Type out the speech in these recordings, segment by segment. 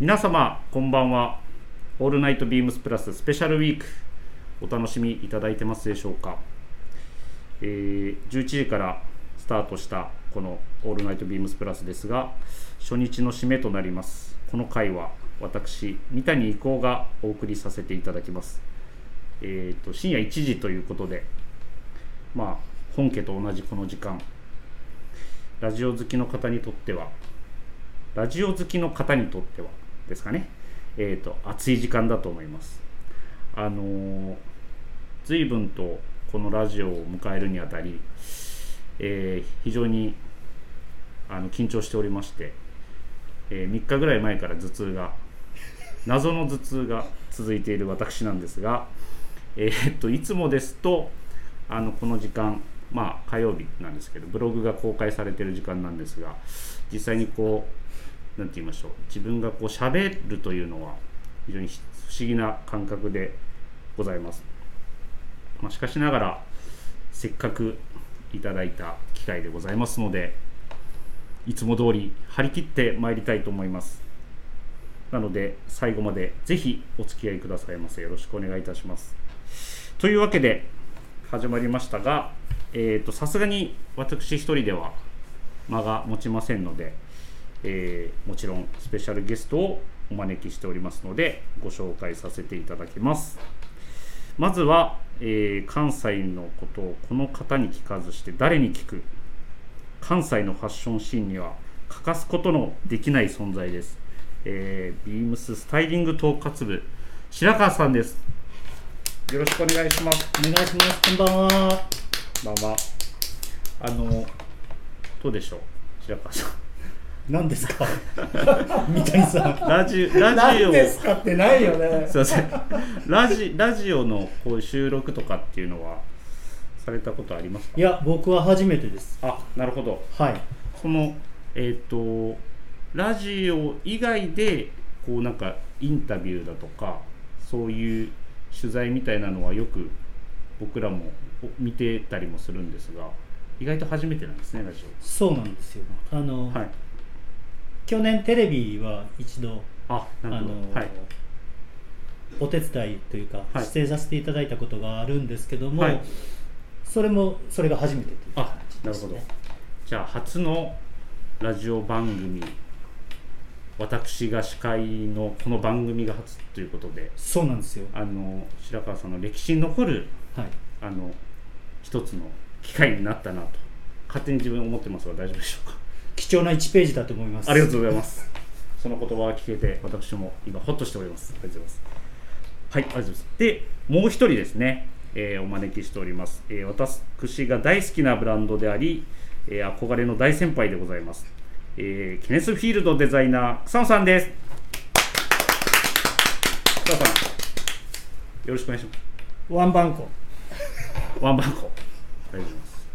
皆様こんばんは。オールナイトビームスプラススペシャルウィークお楽しみいただいてますでしょうか、えー11時からスタートしたこのオールナイトビームスプラスですが初日の締めとなります。この回は私三谷伊幸がお送りさせていただきます。えー、と深夜1時ということでまあ本家と同じこの時間。ラジオ好きの方にとってはラジオ好きの方にとってはですかね。えー、と暑い時間だと思います。あのー随分とこのラジオを迎えるにあたり、えー非常にあの緊張しておりまして、え3日ぐらい前から頭痛が謎の頭痛が続いている私なんですが、えーっといつもですとあのこの時間まあ火曜日なんですけどブログが公開されている時間なんですが実際にこうなんて言いましょう。自分がこう喋るというのは非常に不思議な感覚でございます。まあ、しかしながらせっかくいただいた機会でございますのでいつも通り張り切って参りたいと思います。なので最後までぜひお付き合いくださいませ。よろしくお願いいたします。というわけで始まりましたがさすがに私一人では間が持ちませんので、えーもちろんスペシャルゲストをお招きしておりますのでご紹介させていただきます。まずは、えー関西のことをこの方に聞かずして誰に聞く。関西のファッションシーンには欠かすことのできない存在です、えービームススタイリング統括部白川さんです。よろしくお願いします。お願いします。こんばんは。まあまああのどうでしょう白川さん何ですか？三谷さん。ラジラジオ何ですかってないよねすいませんラジラジオのこう収録とかっていうのはされたことありますか？いや、僕は初めてです。あなるほどはい。そのえっ、とラジオ以外でこうなんかインタビューだとかそういう取材みたいなのはよく僕らも見てたりもするんですが意外と初めてなんですねラジそうなんですよ。あの、オはい去年テレビは一度、ああの、はいお手伝いというか、はい出演させていただいたことがあるんですけども、はいそれもそれが初めてというあ感じなるほどですね。じゃあ初のラジオ番組私が司会のこの番組が初ということでそうなんですよ。あの白川さんの歴史に残るはい。あの一つの機会になったなと勝手に自分思ってますが大丈夫でしょうか？貴重な1ページだと思います。ありがとうございます。その言葉が聞けて私も今ホッとしております。ありがとうございます。はいありがとうございます。でもう一人ですね、えーお招きしております、えー私が大好きなブランドであり、えー憧れの大先輩でございます、えーケネスフィールドデザイナー草野さんです。草野さんよろしくお願いします。ワンバンコ。ワンバンコ。ありがとうございます。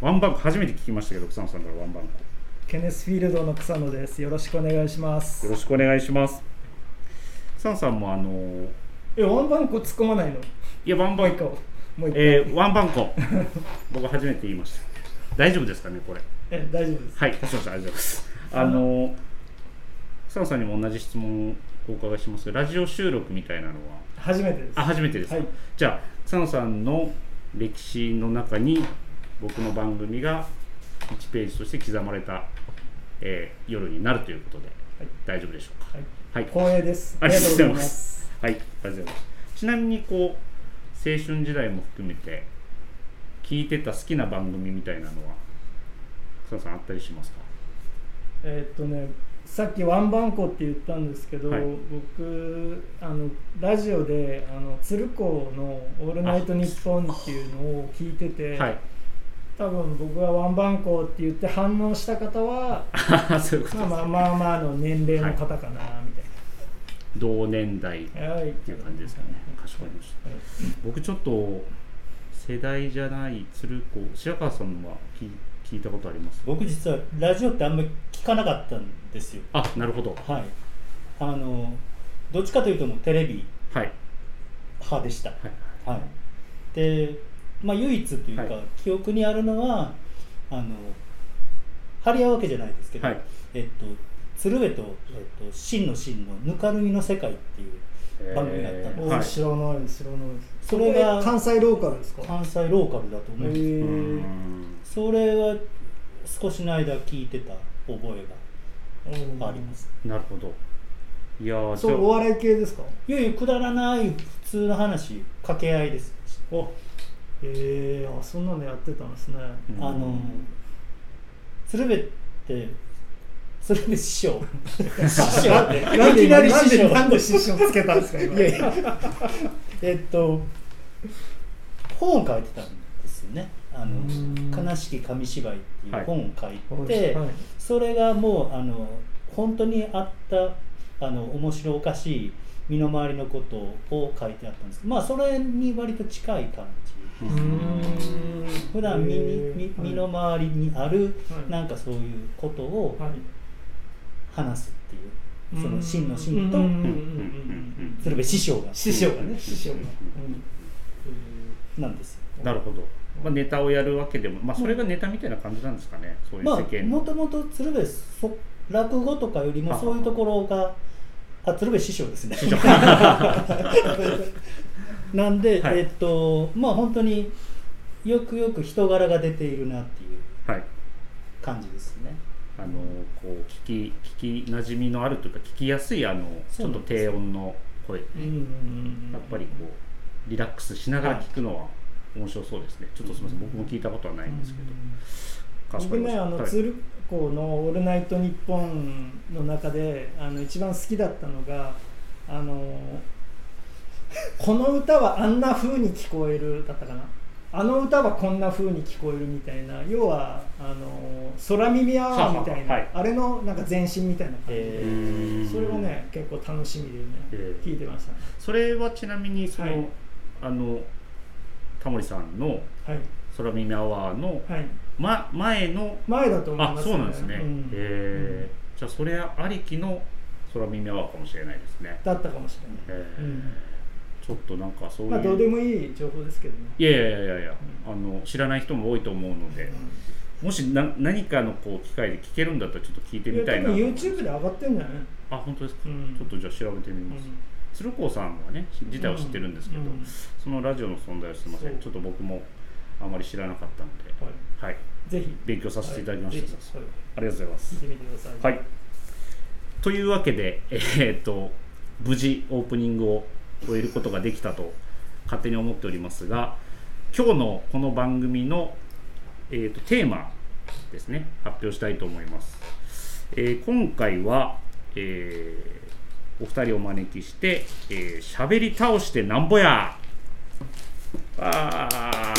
ワンバンコ、初めて聞きましたけど、草野さんからワンバンコ。ケネスフィールドの草野ですよろしくお願いしますよろしくお願いします。草野さんも、あのえワンバンコ突っ込まないの？いや、ワンバンコ、もう一個もう一個えー、ワンバンコ。僕初めて言いました。大丈夫ですかね、これ？え大丈夫ですはい、すみません、ありがとうございます。あの草野さんにも同じ質問をお伺いしますが、ラジオ収録みたいなのは、初めてですあ、初めてですか？はいじゃあ、草野さんの歴史の中に、僕の番組が1ページとして刻まれた、えー夜になるということで、はい大丈夫でしょうか？はいはい、光栄ですありがとうございます。はい、ありがとうございます。ちなみに、こう、青春時代も含めて、聞いてた好きな番組みたいなのは、草野さんあったりしますか？えーっとねさっきワンバンコって言ったんですけど、はい僕あのラジオであの鶴子の「オールナイトニッポン」っていうのを聞いてて、はい。多分僕がワンバンコって言って反応した方はあ そういうことですまあまあまあまあの年齢の方かなみ同年代ったいな、はい、ていう感じですかね。かしこまりました。僕ちょっと世代じゃない鶴子白川さんは聞聞いたことあります？僕実はラジオってあんまり聞かなかったんですよ。あなるほどはい。あの、どっちかというともうテレビはい派でした。はいはい、で、まあ、唯一というか、はい。記憶にあるのはあの張り合うわけじゃないですけど、はい。えっと、鶴瓶と,、えー、と真の真のぬかるみの世界っていう番組だったんです。おはい。知らない知らないそれが関西ローカルですか？関西ローカルだと思うんですへうーん。それは少しの間聞いてた覚えがあります。なるほど。いやーそうお笑い系ですか？いやいやくだらない普通の話掛け合いです。おへえあそんなのやってたんですね。うん。あの鶴瓶って鶴瓶師匠。師匠。っていきなり師匠でなんで師匠つけたんですか今。いやいや。えっと本を書いてたんですよね「あの悲しき紙芝居」っていう本を書いて、はい。それがもうあの本当にあったあの面白おかしい身の回りのことを書いてあったんです。けどまあそれに割と近い感じ普段身に身身の回りにあるはい。なんかそういうことをはい。話すっていうその真の真と鶴瓶師匠が。師匠がね師匠が。なんですよ。なるほど、まあ、ネタをやるわけでも、まあ、それがネタみたいな感じなんですかね。そういうまあ世間の、もともと鶴瓶そ落語とかよりもそういうところがあ鶴瓶師匠ですねなんで、はい。えっとまあ本当によくよく人柄が出ているなっていうはい。感じですね。あのこう聞き聞き馴染みのあるというか聞きやすいあのちょっと低音の声、う。んうんうんやっぱりこうリラックスしながら聞くのは面白そうですね、ちょっとすみません。僕も聞いたことはないんですけど、僕ねあまりましたはい。の鶴子の「オールナイトニッポン」の中であの一番好きだったのがあのこの歌はあんな風に聞こえるだったかな。あの歌はこんな風に聞こえるみたいな。要はあの空耳アワーみたいなはははい。あれのなんか前身みたいな感じで、それがね結構楽しみでね、ええ聞いてましたね。それはちなみにその、はい。あのタモリさんのはい。空耳アワーの、はい。ま、前の前だと思いあますそうなんですね、うん。えー。じゃあそれありきの空耳アワーかもしれないですね、だったかもしれない、えー。うんちょっとなんかそういう、まあどうでもいい情報ですけどね。いやいやいやいやあの知らない人も多いと思うので、もしな何かのこう機会で聞けるんだったらちょっと聞いてみたいな。YouTube で上がってんじゃない、あ本当ですか、うん。ちょっとじゃあ調べてみます、鶴光さんはね自体は知ってるんですけど、うん。うん。そのラジオの存在をすみませんちょっと僕もあまり知らなかったのではい。はい。ぜひ。勉強させていただきました、はい。ありがとうございます。聞いてみてください。はい。というわけでえーっと無事オープニングを終えることができたと勝手に思っておりますが今日のこの番組の、えーっとテーマですね発表したいと思います、えー今回は、えーお二人をお招きして「えー、しゃべり倒してなんぼや!」わー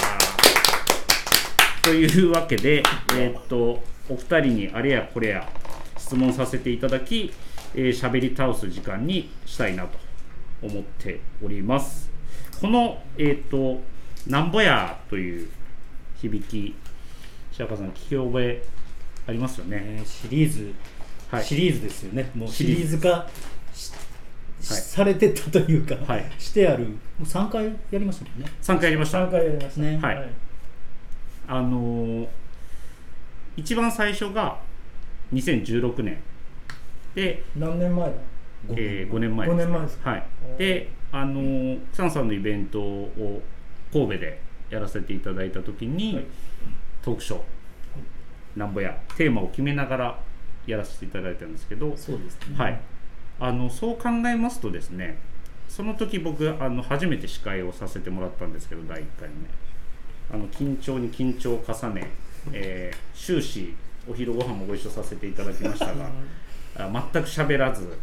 というわけで、えーっとお二人にあれやこれや質問させていただき、えー、しゃべり倒す時間にしたいなと思っております。この、えーっとなんぼやという響き白川さん聞き覚えありますよね？えーシリーズ、はい。シリーズですよね。もうシシリーズ化しされてたというか、はい。してある。もう3回やりましたもんね。3回やりました。3回やりましたね。はい。あのー一番最初が2016年。で、何年前だ？えー5年前です、5年前ですはい。であのー草野さんのイベントを神戸でやらせていただいた時に、はい。トークショーなんぼやテーマを決めながらやらせていただいたんですけど、そうですね。はい、あのそう考えますとですねその時僕あの初めて司会をさせてもらったんですけど第1回目。あの緊張に緊張を重ね、えー終始お昼ご飯もご一緒させていただきましたがあ全く喋らず、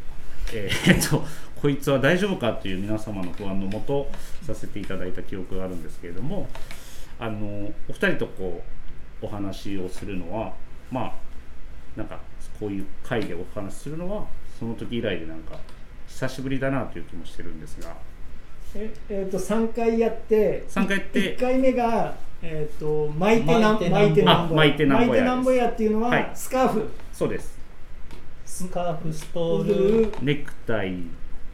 えーっとこいつは大丈夫かという皆様の不安のもとさせていただいた記憶があるんですけれどもあのお二人とこうお話をするのはまあなんかこういう会でお話しするのはその時以来でなんか久しぶりだなという気もしてるんですが。ええー、と3回やって3回やって1回目が、えー、と巻いてなん巻いて巻いてなんぼあ巻いてなんぼやです。なんぼやっていうのは、はい。スカーフ。そうですスカーフストールルネクタイ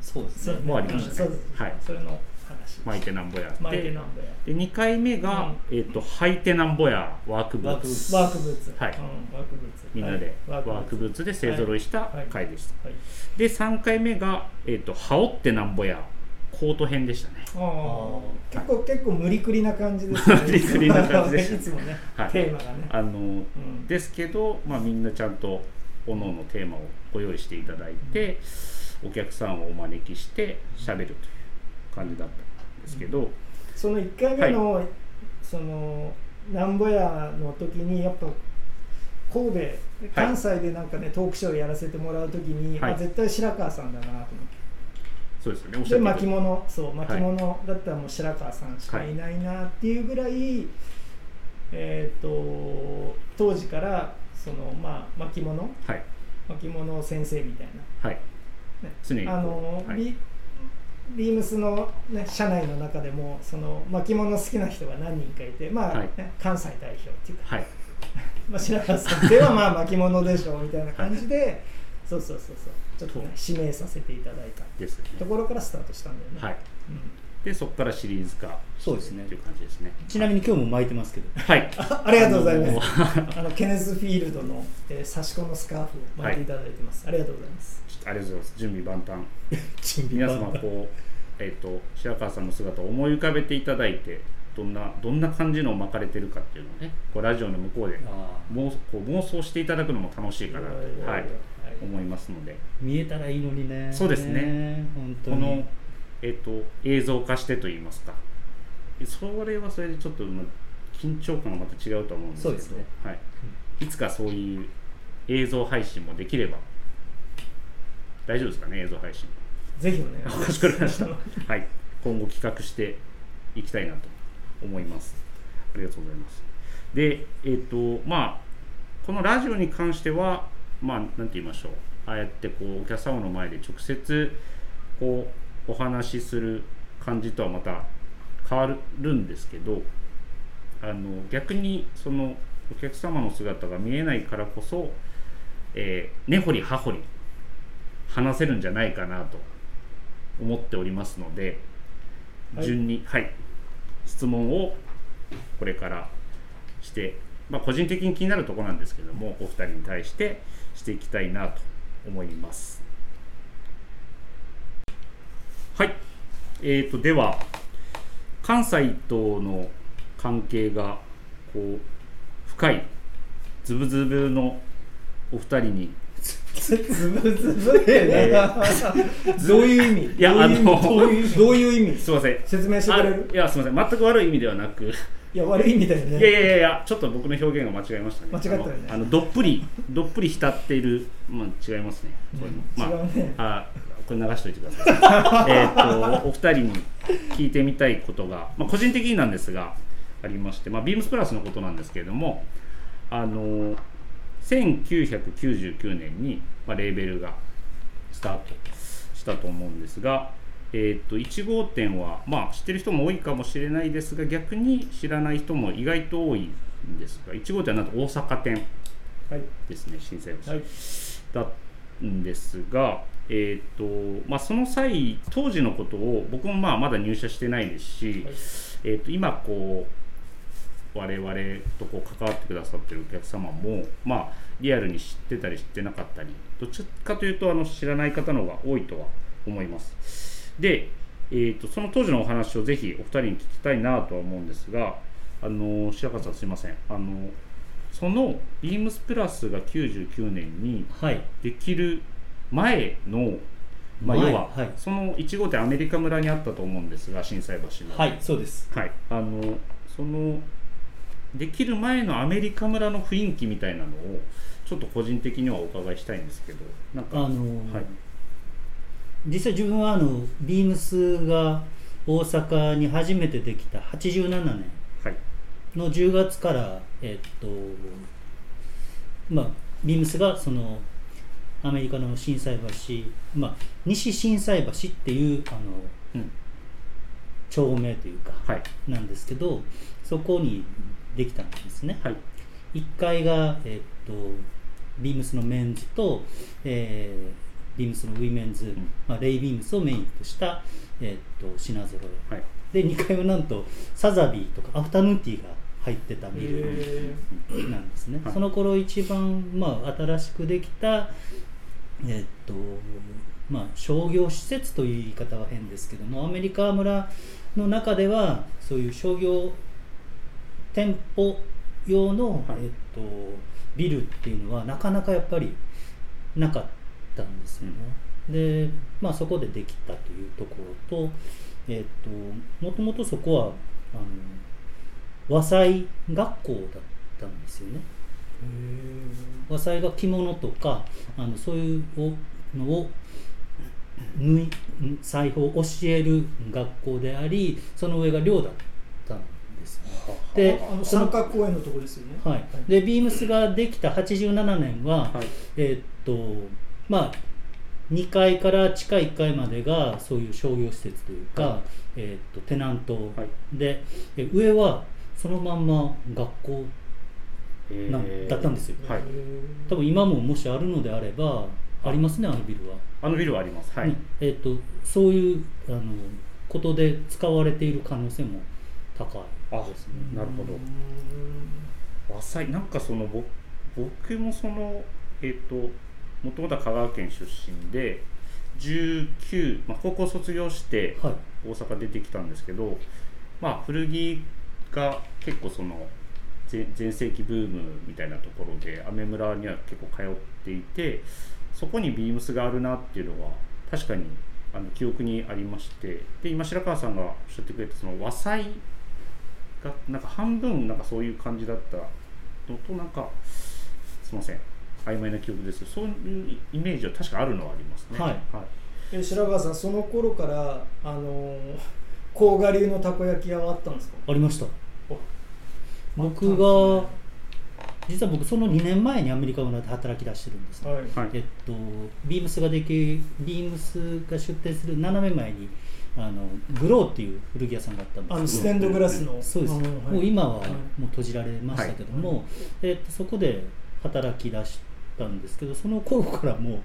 そうですね。もありましたね。はい。それの話巻いてなんぼやって。巻いてなんぼや。で2回目が、えー、と履いてなんぼやワークブーツ。ワークブーツ。はい。うん、ワークブーツ。みんなではい。ワークブーツで勢ぞろいしたはい。回でした、はい。で3回目が、えー、と羽織ってなんぼやコート編でしたね。結構結構無理くりな感じですね。無理くりな感じでした。いつもね、はい。テーマがね。あのうん。ですけど、まあ、みんなちゃんと各々のテーマをご用意していただいてお客さんをお招きして喋るという感じだったんですけど、その1回目の、そのなんぼやの時にやっぱ神戸関西でなんかね、トークショーやらせてもらう時に、はい。あ絶対白川さんだなと思って。そうですよね。で巻物そう巻物だったらもう白川さんしかいないなっていうぐらい、えっ、と当時からそのまあ巻物？はい。巻物先生みたいな。はい。ね。常にあの、はい。ビビームスの、ね、社内の中でもその巻物好きな人が何人かいて、まあはい。ね関西代表っていうか、はい。まあ、白川さんではまあ巻物でしょうみたいな感じで、そうそうそうそう。ちょっとね指名させていただいた。ですよね。ところからスタートしたんだよね。はい。うんでそこからシリーズ化そうですね。っていう感じですね。ちなみに今日も巻いてますけど。はい。あ ありがとうございます。あ あのケネスフィールドの、えー、刺し子のスカーフを巻いていただいてます。ありがとうございます。ありがとうございます。準備万端。準備皆万端。様こうえっ、と白川さんの姿を思い浮かべていただいてどんなどんな感じのを巻かれてるかっていうのをねこうラジオの向こうで妄こう妄想していただくのも楽しいかなと、はい、思いますので。見えたらいいのにね。そうですね。本当に。この、えっと映像化してといいますかそれはそれでちょっとまあ緊張感がまた違うと思うんですけどすねはい、いつかそういう映像配信もできれば大丈夫ですかね映像配信ぜひお願いします。はい、今後企画していきたいなと思います。ありがとうございます。で、えっ、と、まあ、このラジオに関しては、まあ、なんて言いましょう。ああやってこうお客様の前で直接こうお話しする感じとはまた変わるんですけど、あの逆にそのお客様の姿が見えないからこそ、えー根掘り葉掘り話せるんじゃないかなと思っておりますので、はい順に、はい、質問をこれからして、まあ、個人的に気になるところなんですけどもお二人に対してしていきたいなと思います。はい、えー、とでは関西との関係がこう深いズブズブのお二人に。ズブズブ どういう意味？いやあのどういう意味？すいません。説明してくれある？いやすみません。全く悪い意味ではなく。いや悪い意味だよね。いやいやいやちょっと僕の表現が間違えましたね。間違ったよね。あのどっぷりどっぷり浸っているまあ違いますね。これもまああこれ流しといてください。えっとお二人に聞いてみたいことが、まあ、個人的になんですがありまして、まあ、ビームスプラスのことなんですけれどもあの1999年に、まあ、レーベルがスタートしたと思うんですが、えー、と1号店は、まあ、知ってる人も多いかもしれないですが逆に知らない人も意外と多いんですが1号店はなんと大阪店はい。ですね心斎橋、はい。だんですが、えーとまあ、その際当時のことを僕もまあまだ入社してないですし、えー、と今こう我々とこう関わってくださってるお客様も、まあ、リアルに知ってたり知ってなかったりどっちかというとあの知らない方の方が多いとは思います。で、えー、とその当時のお話をぜひお二人に聞きたいなとは思うんですがあの白川さんすいませんあのそのビームスプラスが99年にはいできる前の、まあ、前要は、はい。その1号店アメリカ村にあったと思うんですが心斎橋の。はいそうです。はい、あのそのできる前のアメリカ村の雰囲気みたいなのをちょっと個人的にはお伺いしたいんですけどなんかあのはい。実際自分はあのビームスが大阪に初めてできた87年。はい。の10月からえっとまあビームスがそのアメリカの心斎橋、まあ、西心斎橋っていうあのうん。町名というかはい。なんですけどそこにできたんですね、はい。1階が、えっとビームスのメンズと、えービームスのウィメンズ、ん。まあ、レイ・ビームスをメインとした、えー、と品揃え。はい。で2階はなんとサザビーとかアフタヌーンティーが入ってたビルへなんですね、はい。その頃一番、まあ、新しくできた、えっとまあ、商業施設という言い方は変ですけどもアメリカ村の中ではそういう商業店舗用の、はいえっと、ビルっていうのはなかなかやっぱりなかったんですよね。で、まあ、そこでできたというところと,、えっともともとそこはあの和裁学校だったんですよね。和裁が着物とかあのそういうのを縫い裁縫を教える学校でありその上が寮だったんです。であの三角公園のとこですよね。はい、でビームスができた87年は、はい。えーっとまあ2階から地下1階までがそういう商業施設というか、はい。えーっとテナントはい。で、え上はそのまんま学校だったんですよ。はい。多分今ももしあるのであればありますねあのビルは、あのビルはあります。はい、ねえーっとそういうあのことで使われている可能性も高いあですね。なるほど。和裁なんかそのぼ僕もそのえっ、ともともとは香川県出身で19、まあ、高校卒業してはい。大阪出てきたんですけど、まあ、古着が結構その全全盛期ブームみたいなところでアメ村には結構通っていてそこにビームスがあるなっていうのは確かにあの記憶にありましてで今白川さんがおっしゃってくれたその和裁がなんか半分なんかそういう感じだったのとなんかすいません曖昧な記憶ですけどそういうイメージは確かあるのはありますね。はい。え白川さんその頃からあの甲賀流のたこ焼き屋はあったんですか？ありました。お僕が実は僕その2年前にアメリカ村で働き出してるんですね、はい。はい。えっとビームスができビームスが出店する斜め前にあのグローっていう古着屋さんがあったんですけど。あのステンドグラスの。そうです、んはい。もう今はもはいう閉じられましたけども、えっと、そこで働き出したんですけどその頃からもう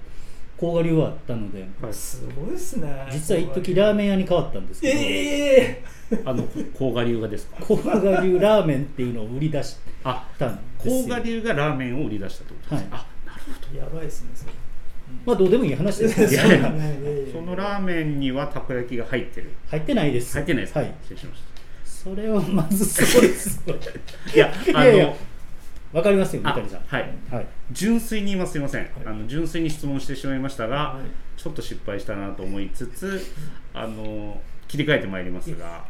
甲賀流はあったのではいすごいですね。実は一時ラーメン屋に変わったんですけど、ええあの甲賀流がですか？甲賀流ラーメンっていうのを売り出しあたんですよ。甲賀流がラーメンを売り出したってことですね、はい。あなるほど。やばいですねそれ。まあどうでもいい話ですけどいやいやねいやいや そのラーメンにはたこ焼きが入ってる入ってないです。入ってないですか、はい。失礼しましそれはまずそうです。いやあのわかりますよ三あ谷さん。はい。はい。純粋に言いますすいません、い。あの純粋に質問してしまいましたが、はい。ちょっと失敗したなと思いつつあの切り替えてまいりますが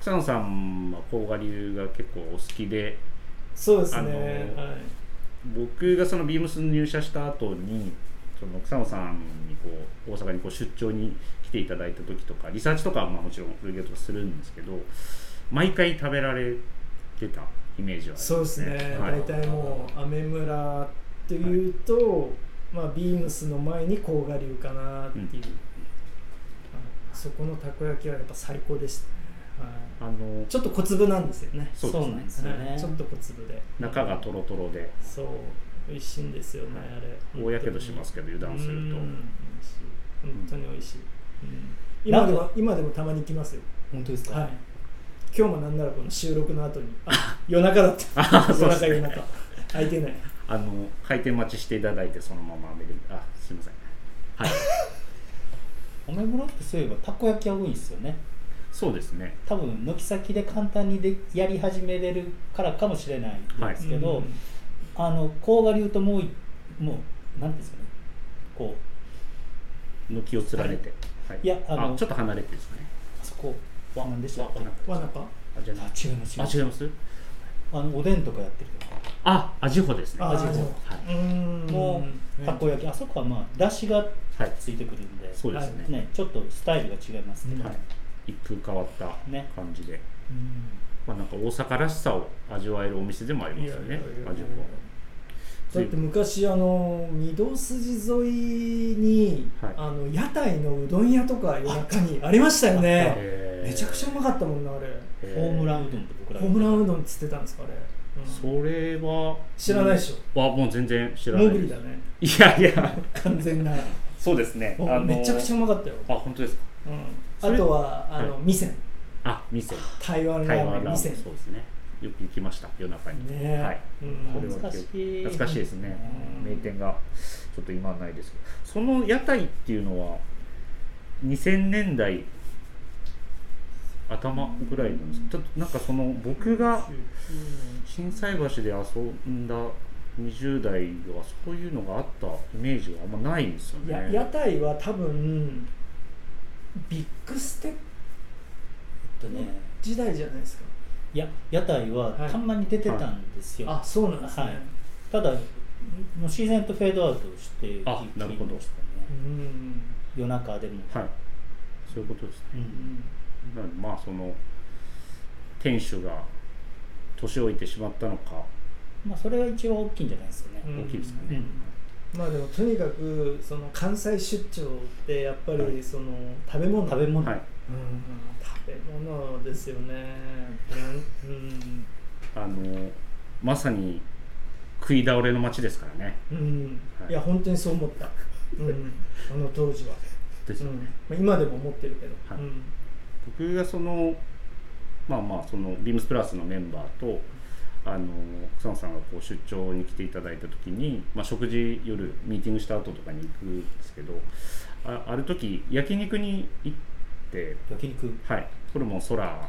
草野さんは甲賀流が結構お好きでそうですね、あのはい。僕がそのビームスに入社した後にその草野さんにこう大阪にこう出張に来ていただいた時とかリサーチとかはまあもちろん古着屋とかするんですけど毎回食べられてたイメージはありますそうですね、はい。大体もうアメ村っていうと、まあ、ビームスの前に甲賀流かなっていう、うん。あそこのたこ焼きはやっぱ最高でした。ね、はい、あのちょっと小粒なんですよね。そうですね。なんですよね。はい。ちょっと小粒で。中がトロトロで。そう。美味しいんですよね、はい。あれ。大やけどしますけど油断すると。うん。美味しい。本当に美味しい、うん。今でも今でもたまに来ますよ。本当ですか、はい今日もなんならこの収録の後にあ夜中だった。夜中夜中。空いてない。あの開店待ちしていただいてそのままアメリカあすいません。はい。アメ村ってそういえばたこ焼き屋多いですよね。そうですね。多分軒先で簡単にでやり始めれるからかもしれないんですけど、うんあの甲賀流ともういもうなんていうんですかね。こう。軒を連ねて、はい。いやあのちょっと離れてですね。あそこは何でしたっけ？わわなか。あ違います。あ違います？あのおでんとかやってるあ味穂ですね。味穂あじゃはい。もうたこ焼き。あそこはまあだしがはい。ついてくるんで、そうですね,、ね、ちょっとスタイルが違いますけど、はい、一風変わったね。感じで、うん。まあ、なんか大阪らしさを味わえるお店でもありますよね。味穂だって昔あの御堂筋沿いに、はい。あの屋台のうどん屋とか夜中にありましたよね。めちゃくちゃうまかったもんなあれ。へホームランうどんって僕らホームランうどんっつってたんですかあれ。うん。それは知らないでしょ。はもう全然知らない。モグリだね。いやいや。完全な。そうですね。もうめちゃくちゃうまかったよ、あ本当ですか？うん、あとはあの、はい。ミセンあ店台湾ラ台湾ーメンミセンラーメン。そうですねよく行きました夜中に。ね。えはい。うん。それは懐かしい。懐かしいですね。うん。名店がちょっと今はないですけどその屋台っていうのは2000年代頭ぐらいなんですか？ちょっとなんかその僕が心斎橋で遊んだ20代はそういうのがあったイメージがあんまないんですよね。や屋台は多分ビッグステップえっとね。時代じゃないですかいや屋台ははい。たまに出てたんですよ、あそうなんですね、はい。ただもう自然とフェードアウトしていきまあなるほど。したね。うん夜中でも、はい。そういうことですね。うん。なのでまあその店主が年老いてしまったのか。まあそれが一番大きいんじゃないですかね、うん。大きいですかね、まあでもとにかくその関西出張ってやっぱはい。りその食べ物、食べ物、はいうん。食べ物ですよね。うん。あのまさに食い倒れの街ですからね。うん、うんはい。い、や本当にそう思った、うん、あの当時は、ですよね、うん。まあ、今でも思ってるけど、はい。うん。僕がそのまあまあそのビームスプラスのメンバーとあの草野さんがこう出張に来ていただいた時に、まあ、食事夜ミーティングした後とかに行くんですけどあある時焼肉に行って焼肉？はい。これも空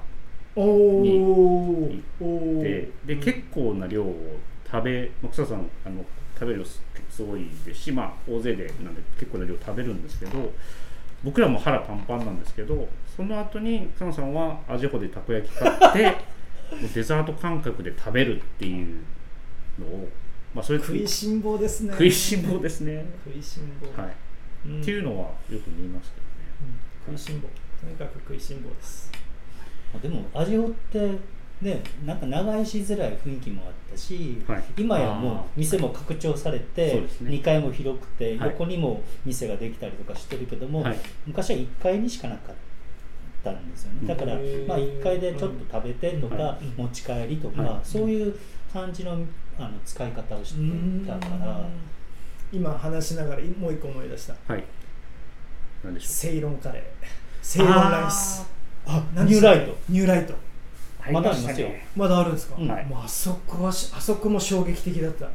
におー。ででうん。結構な量を食べまあ草野さんあの食べる量すすごいですし、まあ、大勢でなんで結構な量食べるんですけど僕らも腹パンパンなんですけどその後に草野さんはアジホでたこ焼き買って デザート感覚で食べるっていうのを、まあ、それ食いしん坊ですね。食いしん坊ですね、食いしん坊、はい。うん。っていうのはよく見ますけどね。うん。食いしん坊とにかく食いしん坊です。まあでも味をってねなんか長居しづらい雰囲気もあったし、はい。今やもう店も拡張されて、ですね。2階も広くて、はい。横にも店ができたりとかしてるけども、はい。昔は1階にしかなかったんですよね。だから、まあ、1階でちょっと食べてとか、は持ち帰りとか、はい。そういう感じのあの使い方をしてたから、今話しながらもう一個思い出した。はい。何でしょセイロンカレーセイロンライス。あ何ニューライト。ニューライト。うまだありますよ。まだあるんですか、うん。はい。もうあそこはしあそこも衝撃的だった。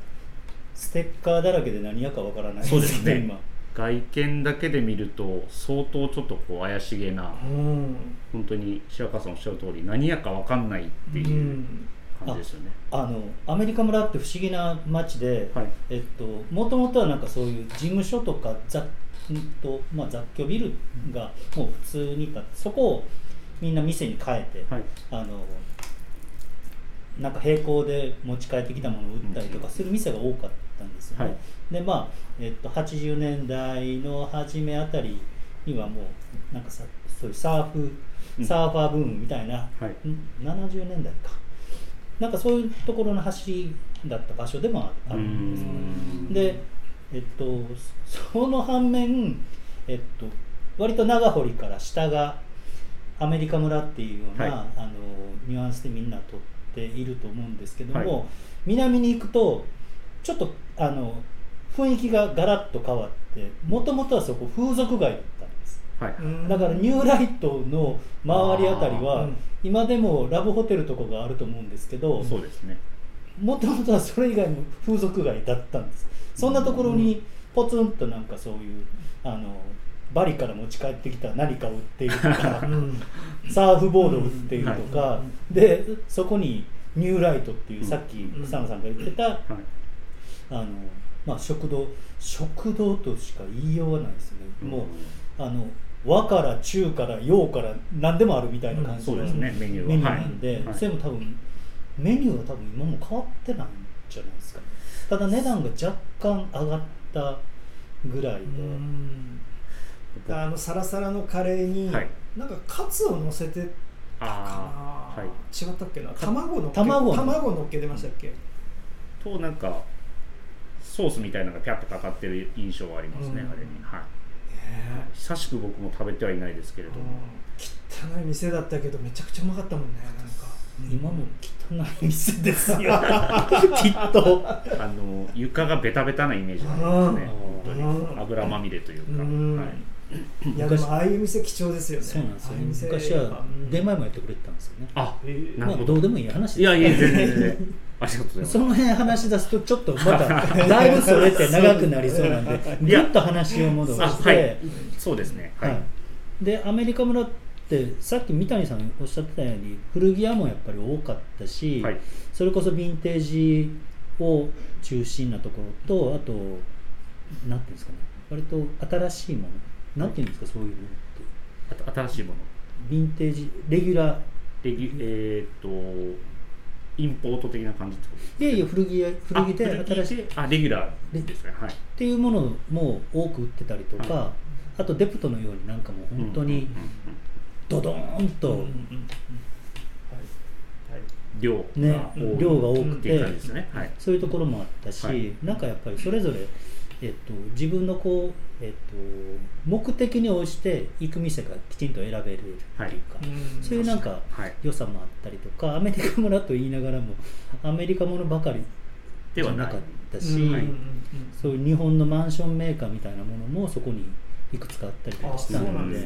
ステッカーだらけで何やかわからないそうですね。今。外見だけで見ると相当ちょっとこう怪しげなうん。本当に白川さんおっしゃる通り何やか分かんないっていううん。感じですよね、あのアメリカ村って不思議な街で、はい。えっともともとはなんかそういう事務所とか雑,、んとまあ、雑居ビルがもう普通に建ってそこをみんな店に変えて、はい。あのなんか並行で持ち帰ってきたものを売ったりとかする店が多かったんですよね。はい。でまあ、えっと、80年代の初めあたりにはもうなんかさそういうサーフ、うん。サーファーブームみたいな、はい。ん70年代か。なんかそういうところの走りだった場所でもああるんですよね。うん。で、えっと、その反面、えっと、割と長堀から下がアメリカ村っていうような、はい。あのニュアンスでみんな取っていると思うんですけども、はい。南に行くとちょっとあの雰囲気がガラッと変わってもともとはそこ風俗街だったんです。はい。うんだからニューライトの周りあたりは、うん。今でもラブホテルとかがあると思うんですけど、そうですね。もともとはそれ以外も風俗街だったんですそんなところにポツンとなんかそういうあのバリから持ち帰ってきた何かを売っているとかうん。サーフボードを売っているとか、はでそこにニューライトっていう、うん。さっきん。草野さんが言ってた、はい。あのまあ、食堂食堂としか言いようがないですね、もうあの和から中から洋から何でもあるみたいな感じのそうですねメニューなんで、はい。それも多分メニューは多分今も変わってないんじゃないですかねただ値段が若干上がったぐらいで、うん。あのサラサラのカレーに、はい。なんかカツを乗せてたかな、あはい。違ったっけな。卵のっけ卵卵乗っけてましたっけ、となんかソースみたいなのがピャッとかかってる印象はありますね、うん。あれに。はい。久しく僕も食べてはいないですけれども、汚い店だったけどめちゃくちゃうまかったもんねなんか今も汚い店ですよ。きっと。あの床がベタベタなイメージなんですね。本当うんに。油まみれというか、うん。はい、いやでもああいう店貴重ですよね。そうなんですよ。ああいう店。昔はうん。出前もやってくれてたんですよね。あえーなるほど。まあどうでもいい話です。いやいや全然全然。ありがとうございます。その辺話し出すとちょっとまただいぶそれって長くなりそうなんで ぐっと話を戻あして、はい。そうですね。はい、はい。でアメリカ村ってさっき三谷さんおっしゃってたように古着屋もやっぱり多かったし、はい。それこそヴィンテージを中心なところとあとなんていうんですかね割と新しいものなんていうんですかそういうのって。あと新しいもの。ヴィンテージレギュラー。レギュえーっとインポート的な感じってこと？ですいやいや古着屋古着で新しい。っあレギュラーですね。はい。ていうものも多く売ってたりとか、はあとデプトのようになんかもう本当にうんうんうんドドーンと、量ねが多い量が多くっていう感じですね。はい。そういうところもあったし、はい。なんかやっぱりそれぞれ、えっと、自分のこう、えっと、目的に応じて行く店がきちんと選べるっていうか、はい。うん。そういうなんかはい。良さもあったりとかアメリカ村と言いながらもアメリカものばかりではないじゃなかったし、うん。はい。そういう日本のマンションメーカーみたいなものもそこにいくつかあったりとあかしたので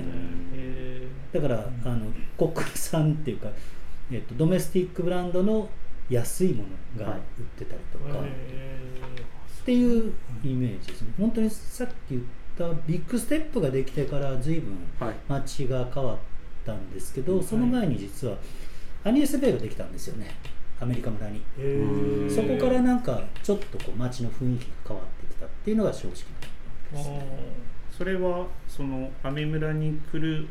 だからあの国産っていうか、えっと、ドメスティックブランドの安いものが売ってたりとか。ー。へっていうイメージですね。本当にさっき言ったビッグステップができてから随分はい。街が変わったんですけど、はいその前に実はアニエスベイができたんですよね。アメリカ村に。そこからなんかちょっとこう街の雰囲気が変わってきたっていうのが正直なあー。それはそのアメ村に来る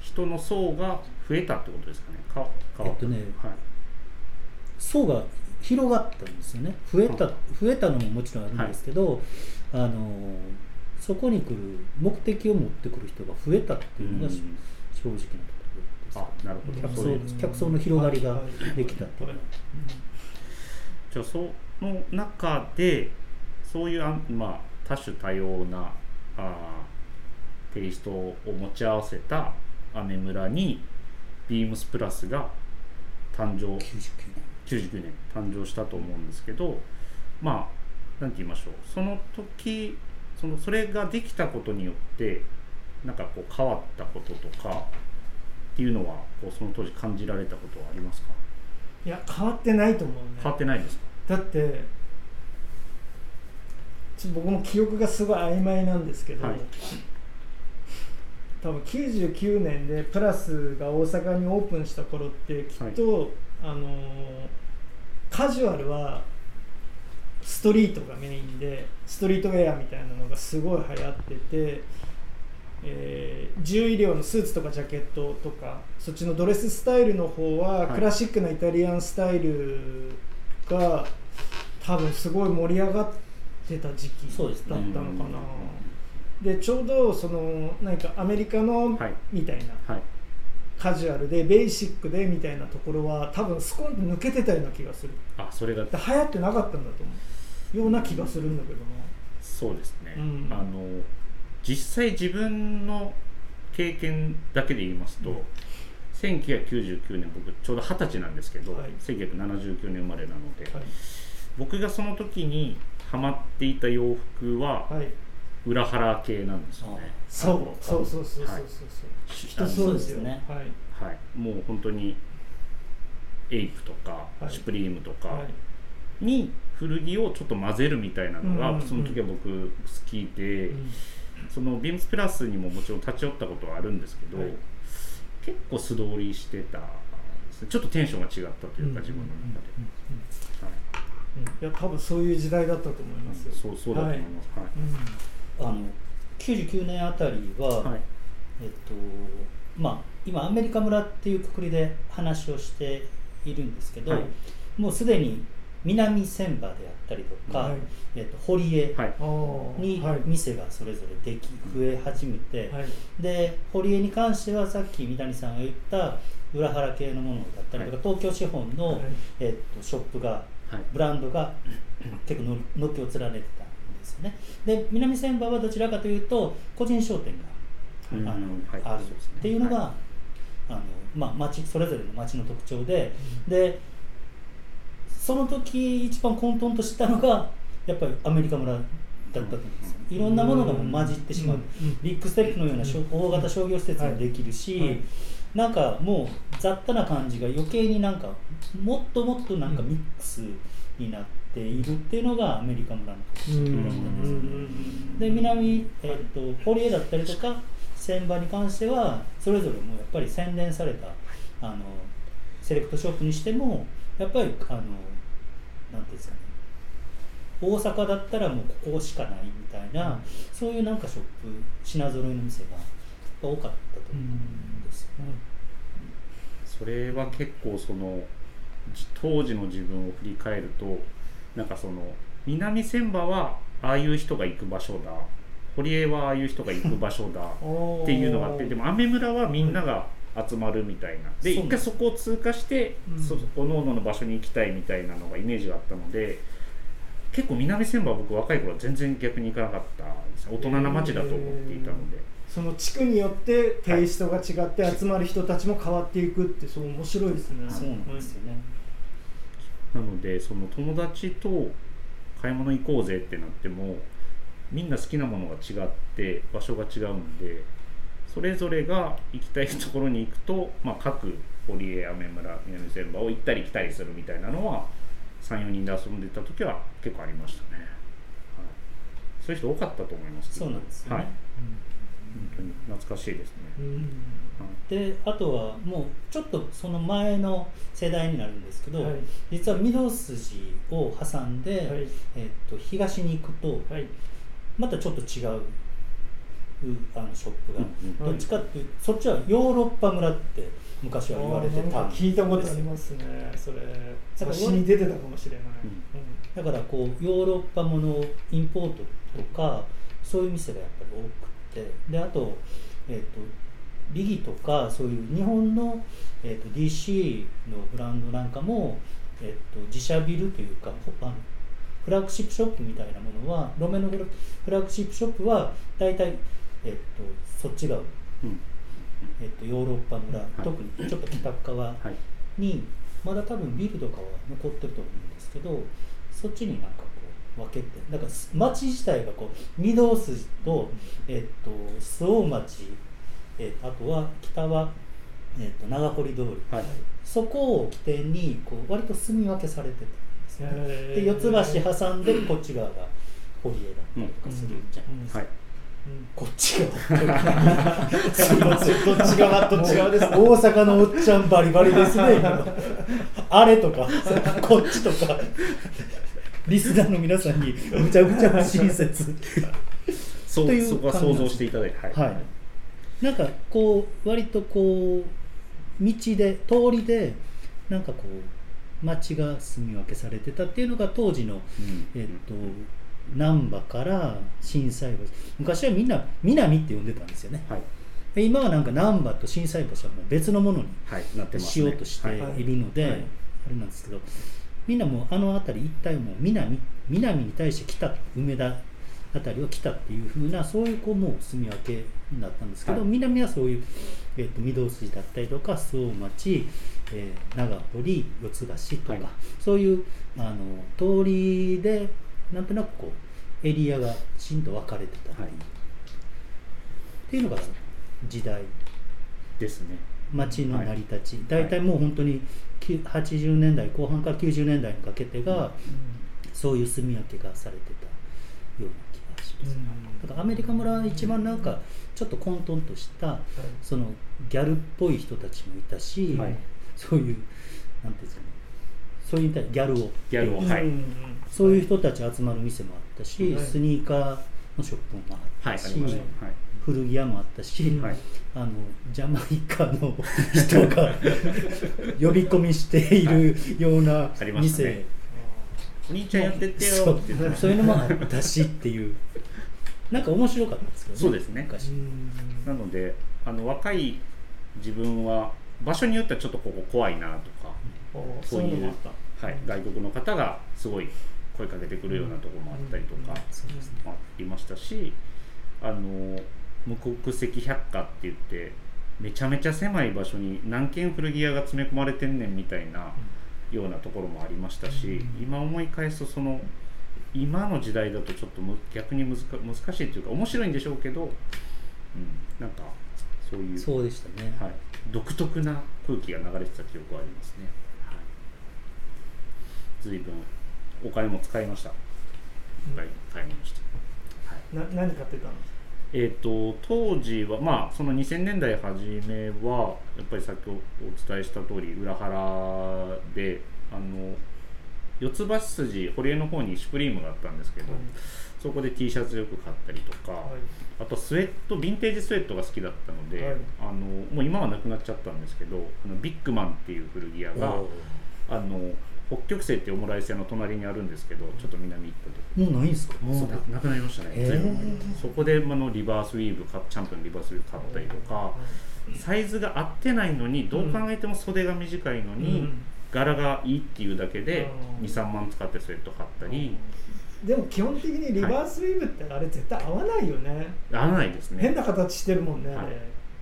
人の層が増えたってことですかね。か変わったえっとねはい。層が広がったんですよね。増えたは増えたのももちろんあるんですけど、あのそこに来る目的を持ってくる人が増えたっていうのがうん。正直なところですあなるほど。客そういう層客層の広がりができたっていう。じゃあその中でそういうあん、まあ、多種多様なあーテイストを持ち合わせたアメ村にビームスプラスが誕生。99年。99年。誕生したと思うんですけどまあ何て言いましょう。その時そのそれができたことによってなんかこう変わったこととかっていうのはこうその当時感じられたことはありますか？いや変わってないと思うね。変わってないですか？だってちょっと僕も記憶がすごい曖昧なんですけど、はい多分99年でプラスが大阪にオープンした頃ってきっと、あのーカジュアルはストリートがメインでストリートウェアみたいなのがすごい流行ってて、えー、重医療のスーツとかジャケットとかそっちのドレススタイルの方ははい。クラシックなイタリアンスタイルが多分すごい盛り上がってた時期だそうですね。ったのかな。でちょうどその何かアメリカのはい。みたいな。はい。カジュアルでベーシックでみたいなところは多分スコンと抜けてたような気がする。あそれがで流行ってなかったんだと思う。ような気がするんだけどな。そうですね、うん。あの実際自分の経験だけで言いますと、うん。1999年僕ちょうど二十歳なんですけど、はい。1979年生まれなので、はい。僕がその時にハマっていた洋服ははい裏腹系なんですよね。そう。そう。そうそうそうそう。はい。そうきっとそうですよね。はい。はい、もう本当にエイプとか、はい。シュプリームとかはい。に古着をちょっと混ぜるみたいなのが、その時は僕好きで、うん。そのビームスプラスにももちろん立ち寄ったことはあるんですけど、はい。結構素通りしてたですね。ちょっとテンションが違ったというか、自分の中で、はい。うん。いや多分そういう時代だったと思いますよ、そうそうだと思います。はいあの99年あたりは、はい。えっとまあ今アメリカ村っていうくくりで話をしているんですけど、はい。もうすでに南千葉であったりとか、はい。えっと、堀江にはい。店がそれぞれでき増え始めて、はい。で堀江に関してはさっき三谷さんが言った裏腹系のものだったりとか、東京資本の、はい。えっと、ショップがはい。ブランドが結構の軒を連ねてた。んですよね。で南千葉はどちらかというと個人商店がうん。あのはい。あるっていうのが、はあの、まあ、町それぞれの町の特徴ででその時一番混沌としたのがやっぱりアメリカ村だったと思うんですよ。いろんなものがもう混じってしまう、ビッグステップのような大型商業施設もできるし、なんかもう雑多な感じが余計になんかもっともっとなんかミックスになっているっていうのがアメリカ村の特徴だったんですよね。で南、えっと堀江だったりとか船場に関してはそれぞれもうやっぱり洗練されたあのセレクトショップにしてもやっぱりあのなんていうんですかね大阪だったらもうここしかないみたいな、そういうなんかショップ品揃えの店が多かったと思うんですよね。それは結構そのじ当時の自分を振り返るとなんかその南千葉はああいう人が行く場所だ。堀江はああいう人が行く場所だ。っていうのがあってでも雨村はみんなが集まるみたいな。で一回そこを通過して、うん。そおのおのの場所に行きたいみたいなのがイメージがあったので結構南千葉は僕若い頃は全然逆に行かなかった大人な街だと思っていたので。その地区によってテイストが違って集まる人たちも変わっていくってそう面白いですね。そうなんですよね。なのでその友達と買い物行こうぜってなってもみんな好きなものが違って場所が違うんでそれぞれが行きたいところに行くと、まあ、各堀江雨村南千葉を行ったり来たりするみたいなのは34人で遊んでた時は結構ありましたね、はい、そういう人多かったと思いますそうなんですよね。はい、本当に懐かしいですね、うん。はいであとはもうちょっとその前の世代になるんですけど、はい。実は御堂筋を挟んで、はい。えっと東に行くとはい。またちょっと違ううあのショップが、うんうんどっちかっていうそっちはヨーロッパ村って昔は言われてたんです聞いたことありますね。それ。雑誌に出てたかもしれない。だからこうヨーロッパものインポートとかそういう店がやっぱり多くて。であと,、えー、とリギとかそういう日本の、えー、と DC のブランドなんかも、えー、と自社ビルというかほあのフラッグシップショップみたいなものは路面のフラッグシップショップは大体、えー、とそっち側、うん。えー、とヨーロッパ村、はい。特にちょっと北側はい。にまだ多分ビルとかは残ってると思うんですけどそっちになんかこう分けてだからす町自体がこう御堂筋と,、えっと周防町、えっとあとは北は、えっと長堀通り。はい。そこを起点にこう割と住み分けされてたんですよね。で四つ橋挟んでこっち側が堀江だったりとかするじゃないですか。はい。こっち側すいませんどっち側？どっち側ですか？大阪のおっちゃんバリバリですね。今あれとか。こっちとか。リスナーの皆さんにむちゃくちゃ親切。そといううそこは想像していただいて。はい、はいなんかこう割とこう道で通りでなんかこう町が住み分けされてたっていうのが当時のうん。えっと難波から心斎橋昔はみんな南って呼んでたんですよね。はい。で今はなんか難波と心斎橋はもう別のものにはい。なってますね。しようとしてはい。いるので、はい。あれなんですけどみんなもうあの辺り一帯も南南に対して北梅田辺りは北っていう風なそういうこうもう住み分けになったんですけど、はい。南はそういう、えっと御堂筋だったりとか周防町、えー長堀四つ橋とか、はい。そういうあの通りでなんとなくこうエリアがきちんと分かれてたっていう,、はい。っていうのが時代。ですね。町の成り立ち、大体もう本当にきゅ80年代後半から90年代にかけてが、そういう住み分けがされてたような気だからアメリカ村は一番なんかちょっと混沌としたそのギャルっぽい人たちもいたし、はい。そういうなんていうんですかね。そういうギャルをギャルをはい。そういう人たち集まる店もあったし、はい。スニーカーのショップもあったし、はいありました。はい。古着屋もあったし、はい。あのジャマイカの人が 呼び込みしているようなありました店、ねお兄ちゃんやってってよって言ってましたそういうのもあったしっていうなんか面白かったんですけどそうですね。昔。なのであの若い自分は場所によってはちょっとここ怖いなとか、そういうはい、外国の方がすごい声かけてくるようなところもあったりとか、ありましたしあの無国籍百科って言ってめちゃめちゃ狭い場所に何軒古着屋が詰め込まれてんねんみたいなようなところもありましたし、今思い返すとその今の時代だとちょっとむ逆に難か難しいというか面白いんでしょうけど、うん、なんかそういうそうでしたね、はい、独特な空気が流れてた記憶はありますね、はい、随分お金も使いました。いっぱい買い物して、はい、な何買ってたの？えー、と当時はまあその2000年代初めはやっぱり先ほどお伝えした通り裏腹であの四つ橋筋堀江の方にシュプリームがあったんですけど、はい。そこで T シャツよく買ったりとか、はい。あとスウェットヴィンテージスウェットが好きだったので、はい。あのもう今はなくなっちゃったんですけどあのビッグマンっていう古着屋がおあの北極星っていうオムライス屋の隣にあるんですけどちょっと南行ったとこーもうないんですか？もそう。うななくなりましたね、へー。そこであのリバースウィーブかチャンピオンリバースウィーブ買ったりとかサイズが合ってないのにどう考えても袖が短いのに、うん柄がいいっていうだけでうん。23万使ってスウェット買ったり。でも基本的にリバースウィーブってあれ絶対合わないよね、合わないですね。変な形してるもんねあれ、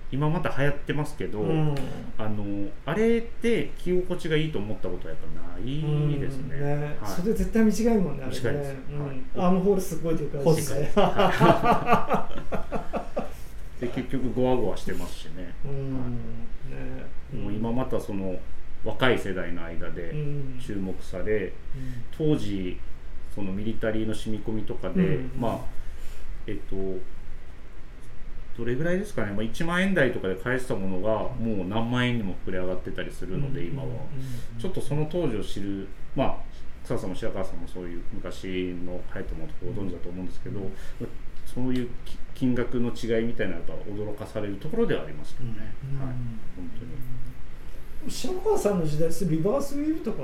今また流行ってますけど、うん。あのあれって着心地がいいと思ったことはやっぱないですね,、うん。はい、それ絶対短いもんねあれね。短いです。うん。はい。アームホールすごいでかいし。ね で結局ゴワゴワしてますしね、うん。ね。もう今またその若い世代の間でうん。注目され、当時そのミリタリーの染み込みとかで、うん。まあえっとどれぐらいですかね、まあ、1万円台とかで買えてたものがもう何万円にも膨れ上がってたりするので、今は、ちょっとその当時を知るまあ草さんも白川さんもそういう昔の流行ったものとかご存知だと思うんですけど、そういうき金額の違いみたいなのとは驚かされるところではありますけどね、うん。はい。本当に。白川さんの時代リバースウィーブとか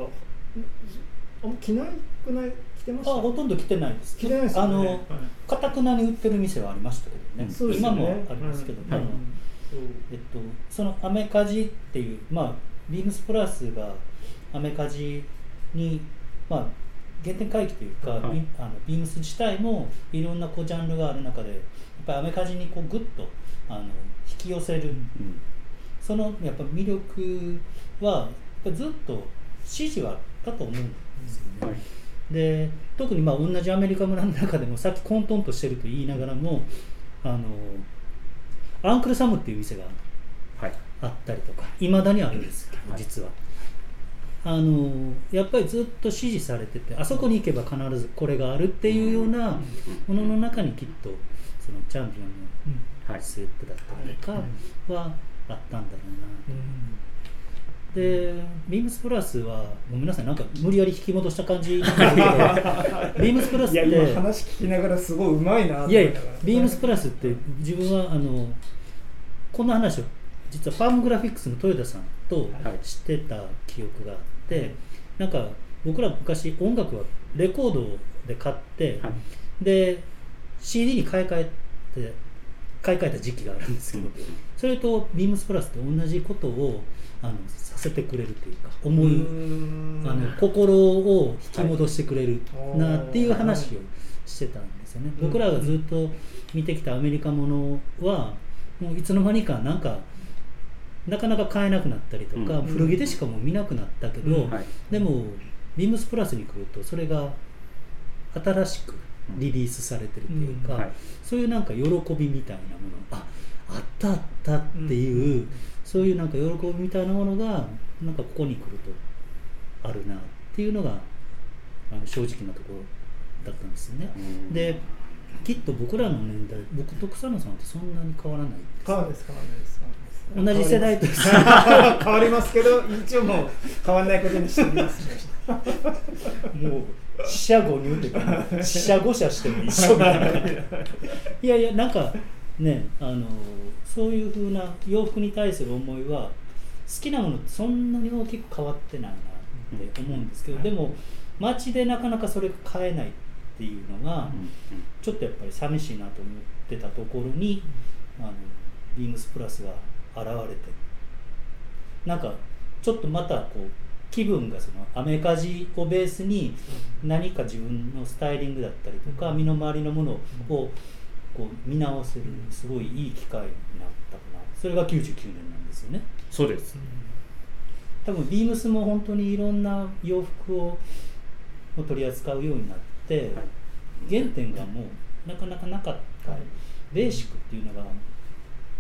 あんま着ないくない着てまあした？ほとんど来てないです。着てないですよね。あのはい。かたくなに売ってる店はありましたけどね、ね。今もありますけど、うんあのそう。えっと、そのアメカジっていう、まあ、ビームスプラスがアメカジに、まあ、原点回帰というか、はい。ビあのビームス自体もいろんなこうジャンルがある中でやっぱりアメカジにこうグッとあの引き寄せるうんそのやっぱ魅力はずっと支持はあったと思うんですよね。はい。で特にまあ同じアメリカ村の中でもさっき混沌としてると言いながらもあのアンクルサムっていう店がはい。あったりとかいまだにあるんですけどはい。実は。あのやっぱりずっと支持されててあそこに行けば必ずこれがあるっていうようなものの中にきっとそのチャンピオンのはい。スウェットだったりとかはあったんだろうな。うん。でビームスプラスはごめんなさいなんか無理やり引き戻した感じなんだけどビームスプラスっていや今話聞きながらすごいうまいないやいやビームスプラスって自分はあのこんな話を実はファームグラフィックスの豊田さんとはい。してた記憶があって、なんか僕ら昔音楽はレコードで買って、はい。で CD に買い替えて買い替えた時期があるんですけど、それとビームスプラスって同じことをあのさせてくれるというか思い、うんあの心を引き戻してくれるはいなっていう話をしてたんですよね、うん僕らがずっと見てきたアメリカものはもういつの間にかなんかなかなか買えなくなったりとか、うん。古着でしかもう見なくなったけど、うん。はい。でもビームスプラスに来るとそれが新しくリリースされてるというか、うん。はい。そういうなんか喜びみたいなもの。ああったあったっていう、うんそういうなんか喜びみたいなものがなんかここに来るとあるなっていうのがあの正直なところだったんですよね。うん。できっと僕らの年代僕と草野さんってそんなに変わらない変わらないです変わらないです。同じ世代と変わります。けど一応もう変わらないことにしておきますね もう四捨五入というか四捨五捨しても一緒みたいな。いやいやなんかねあのそういうふうな洋服に対する思いは好きなものってそんなに大きく変わってないなって思うんですけど、でも街でなかなかそれが買えないっていうのが、ちょっとやっぱり寂しいなと思ってたところにあのビームスプラスが現れてなんかちょっとまたこう気分がそのアメカジをベースに何か自分のスタイリングだったりとか身の回りのものをこう見直せるすごいいい機会になったかな。それが99年なんですよね。そうです。多分ビームスも本当にいろんな洋服をを取り扱うようになって、原点がもうなかなかなかった、はいベーシックっていうのが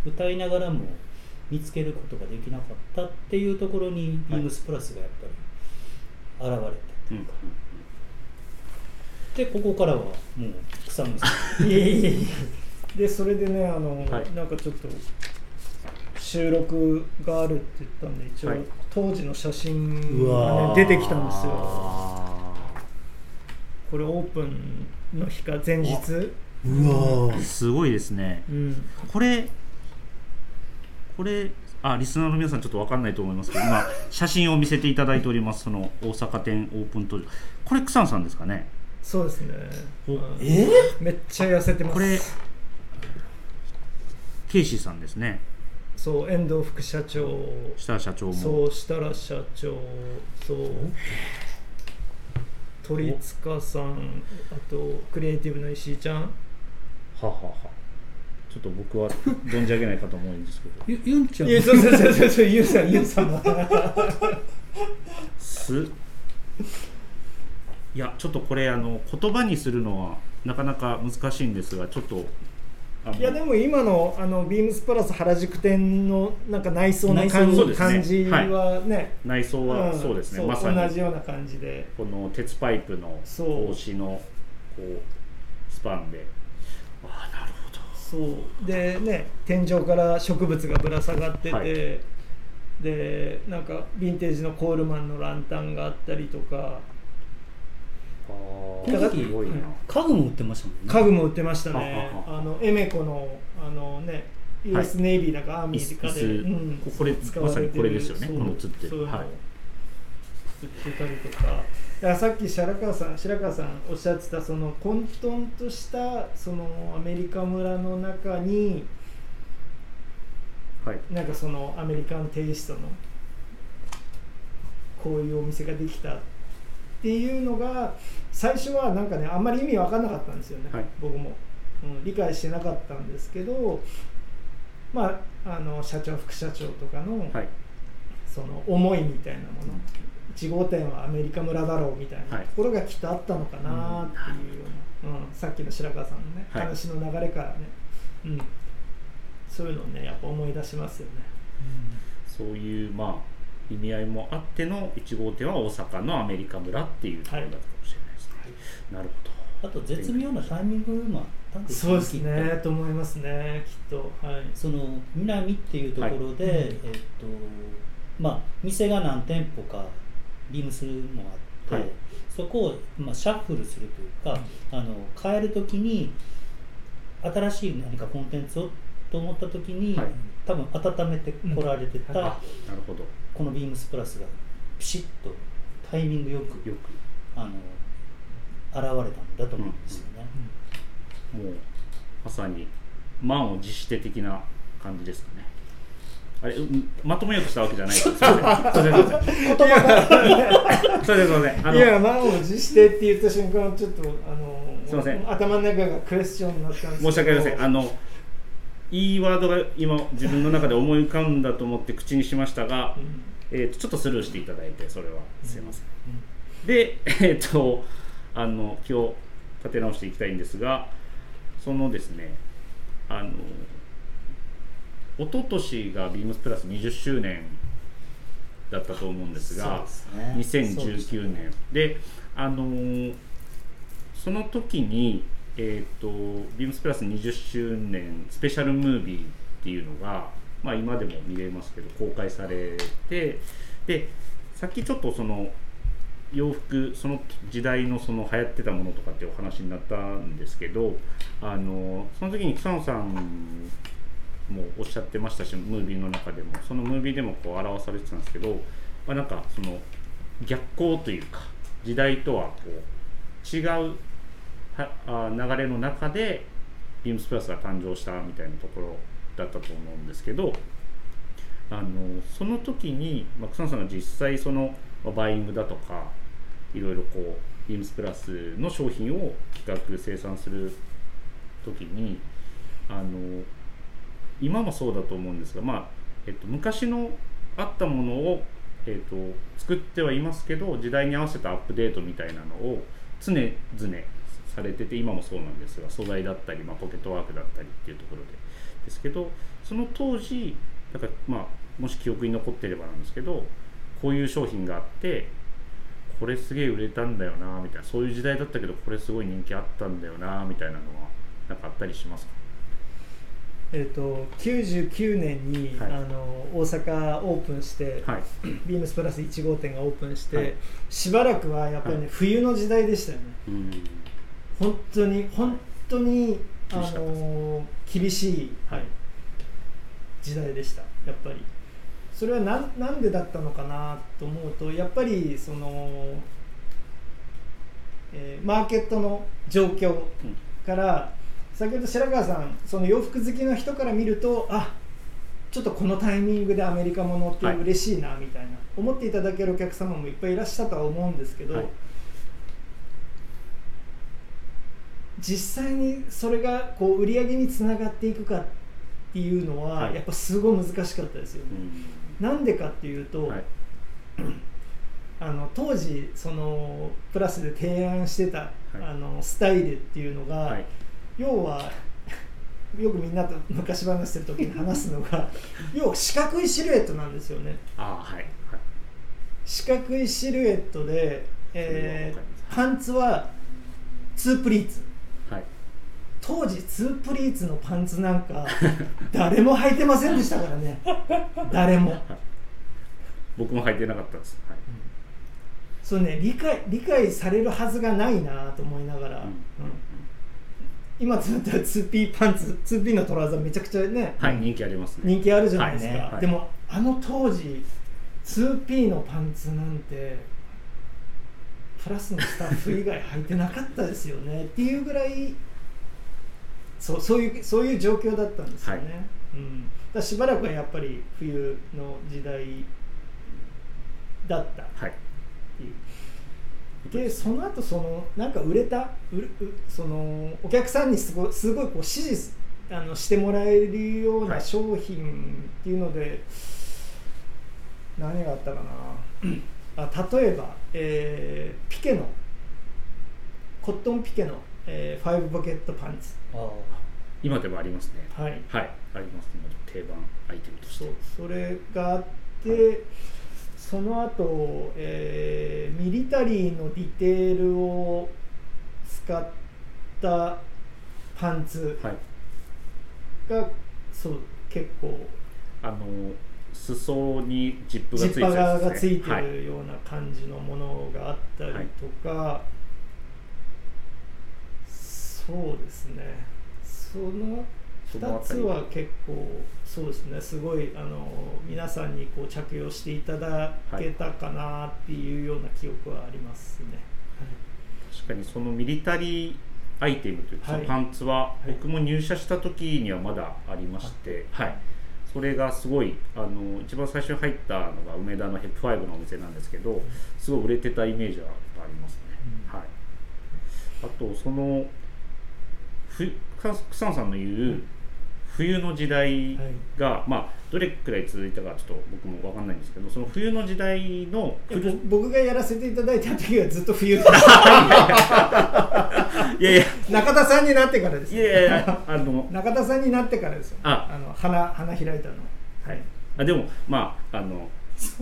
歌いながらも見つけることができなかったっていうところにビームスプラスがやっぱり現れたとうんいうか、でここからはもう草野さん。いえいえいえ。でそれでねあの、はい。なんかちょっと収録があるって言ったんで一応、はい。当時の写真が、ね、出てきたんですよ。あこれオープンの日か前日。うわー。すごいですね。うん。これこれあリスナーの皆さんちょっと分かんないと思いますけど今写真を見せていただいておりますその大阪店オープン当時。これ草野さんですかね？そうですね、え？めっちゃ痩せてます。これケイシーさんですね。そう遠藤副社長。設楽社長も。そう設楽社長そう鳥塚さんあとクリエイティブの石井ちゃん。ははは。ちょっと僕は存じ上げないかと思うんですけど。ゆゆんちゃん。いやそうそうそうそうそうゆうさんゆうさん。もすいやちょっとこれあの言葉にするのはなかなか難しいんですがちょっといやでも今のあのビームスプラス原宿店のなんか内装の感そうですね。感じはね、内装はんそうですね、そうまさに。同じような感じで。この鉄パイプの格子のこうスパンで。ああなるほど。そう。でね天井から植物がぶら下がってて、はい。でなんかヴィンテージのコールマンのランタンがあったりとかあーだからすごいな、家具も売ってましたもんね。家具も売ってましたね。あのエメコのあのね US ネイビーだかアーミーかで、うん。ここれ使われてる。まさにこれですよね。このつって。そう。いうのをはい。売ってたりとか。だからさっき白川さん白川さんおっしゃってたその混沌としたそのアメリカ村の中にはい。なんかそのアメリカンテイストのこういうお店ができたっていうのが最初はなんかねあんまり意味分かんなかったんですよね、はい。僕も、うん、理解してなかったんですけどまああの社長副社長とかの、はい。その思いみたいなもの。1号店はアメリカ村だろうみたいなはい。ところがきっとあったのかなっていうような、うん。さっきの白川さんのね、はい。話の流れからね、うん、そういうのをねやっぱ思い出しますよね。そういうまあ意味合いもあっての1号店は大阪のアメリカ村っていうところだったかもしれないですね、なるほあと絶妙なタイミングもあったんですそうですね。と思いますねきっと。はい。その南っていうところで、はいえっとまあ店が何店舗かビームスもあって、はい。そこを、まあ、シャッフルするというか、あの変える時に新しい何かコンテンツをと思った時に、はい。多分温めてこられてた、どあなるほど。このビームスプラスがピシッとタイミングよくよあの現れたんだと思うんですよね。くもうまさに満を持して的な感じですかね。あれ、うんまとめようとしたわけじゃない。ですすいません。すいませんすいません言葉が。すいませんすいませんあのいや満を持してって言った瞬間ちょっとあのすいません。頭の中がクエスチョンになったんですけど。申し訳ありません。あのいいワードが今自分の中で思い浮かんだと思って口にしましたが、うん。えー、とちょっとスルーしていただいてそれはすいません、で えっ、とあの今日立て直していきたいんですがそのですねあの一昨年がビームスプラス20周年だったと思うんですがね。2019年。であのーその時に、えー、とビームスプラス20周年スペシャルムービーっていうのが、まあ、今でも見れますけど公開されてでさっきちょっとその洋服その時代のその流行ってたものとかってお話になったんですけどあのその時に草野さんもおっしゃってましたしムービーの中でもそのムービーでもこう表されてたんですけど、まあ、なんかその逆光というか時代とはこう違うはあ流れの中でビームスプラスが誕生したみたいなところだったと思うんですけどあのその時に、まあ、草野さんが実際その、まあバイングだとかいろいろこうビームスプラスの商品を企画生産する時にあの今もそうだと思うんですが、まあえっと、昔のあったものを、えっと、作ってはいますけど時代に合わせたアップデートみたいなのを常々されてて今もそうなんですが素材だったり、まあ、ポケットワークだったりっていうところで。ですけどその当時だから、まあ、もし記憶に残ってればなんですけどこういう商品があってこれすげえ売れたんだよなみたいなそういう時代だったけどこれすごい人気あったんだよなみたいなのはなんかあったりしますか？えー、と99年に、はい。あの大阪オープンして、はい。ビームスプラス1号店がオープンして、はい。しばらくはやっぱりね、はい。冬の時代でしたよね。うん本当に本当に、あの厳しい、はい時代でした。やっぱり。それはなんなんでだったのかなと思うとやっぱりその、えーマーケットの状況から、先ほど白川さんその洋服好きの人から見るとあちょっとこのタイミングでアメリカものってはい。嬉しいなみたいな、思っていただけるお客様もいっぱいいらっしゃったとは思うんですけど、はい実際にそれがこう売り上げにつながっていくかっていうのは、はい。やっぱすごい難しかったですよね。うん。なんでかっていうと、はい。あの当時そのプラスで提案してた、あのスタイルっていうのが、はい。要は よくみんなと昔話してる時に話すのが 要は四角いシルエットなんですよね。ああはい。はい。四角いシルエットで、えーパンツはツープリーツ。はい当時ツープリーツのパンツなんか誰も履いてませんでしたからね。誰も。僕も履いてなかったです。はい。そうね理解理解されるはずがないなと思いながら、うん。うん。今となっては 2P パンツ 2P のトラウザーめちゃくちゃね、はい人気ありますね。人気あるじゃないですか、はい。はい。でもあの当時 2P のパンツなんてプラスのスタッフ以外履いてなかったですよね。っていうぐらいそうそういうそういう状況だったんですよね、はい。うん、だしばらくはやっぱり冬の時代だった。はい。でその後そのなんか売れたううそのお客さんにすごいすごいこう支持すあのしてもらえるようはない。商品っていうので、何があったかな。あ例えば、えーピケのコットンピケの、えーファイブポケットパンツ。あ今でもありますね。はい。はい。ありますね。定番アイテムとして。そう。それがあって、その後、えーミリタリーのディテールを使ったパンツはい。が、そう結構。あの裾にジップがジッパついてるがついてはい。るような感じのものがあったりとか、そうですね。その2つは結構そうですね。すごいあの皆さんにこう着用していただけたかなっていうような記憶はありますね。確かにそのミリタリーアイテムというか、はい。パンツははい僕も入社した時にはまだありまして、はい。それがすごいあの一番最初に入ったのが梅田のヘップファイブのお店なんですけどすごい売れてたイメージはありますね、うん。はい、あとそのふ草草野さんの言う、はい冬の時代はい。が、まあどれくらい続いたかちょっと僕も分かんないんですけどその冬の時代の僕がやらせていただいた時はずっと冬。で いやいや。中田さんになってからですいやいやあの中田さんになってからですよ。あの花花開いたの。はい。あでもまああの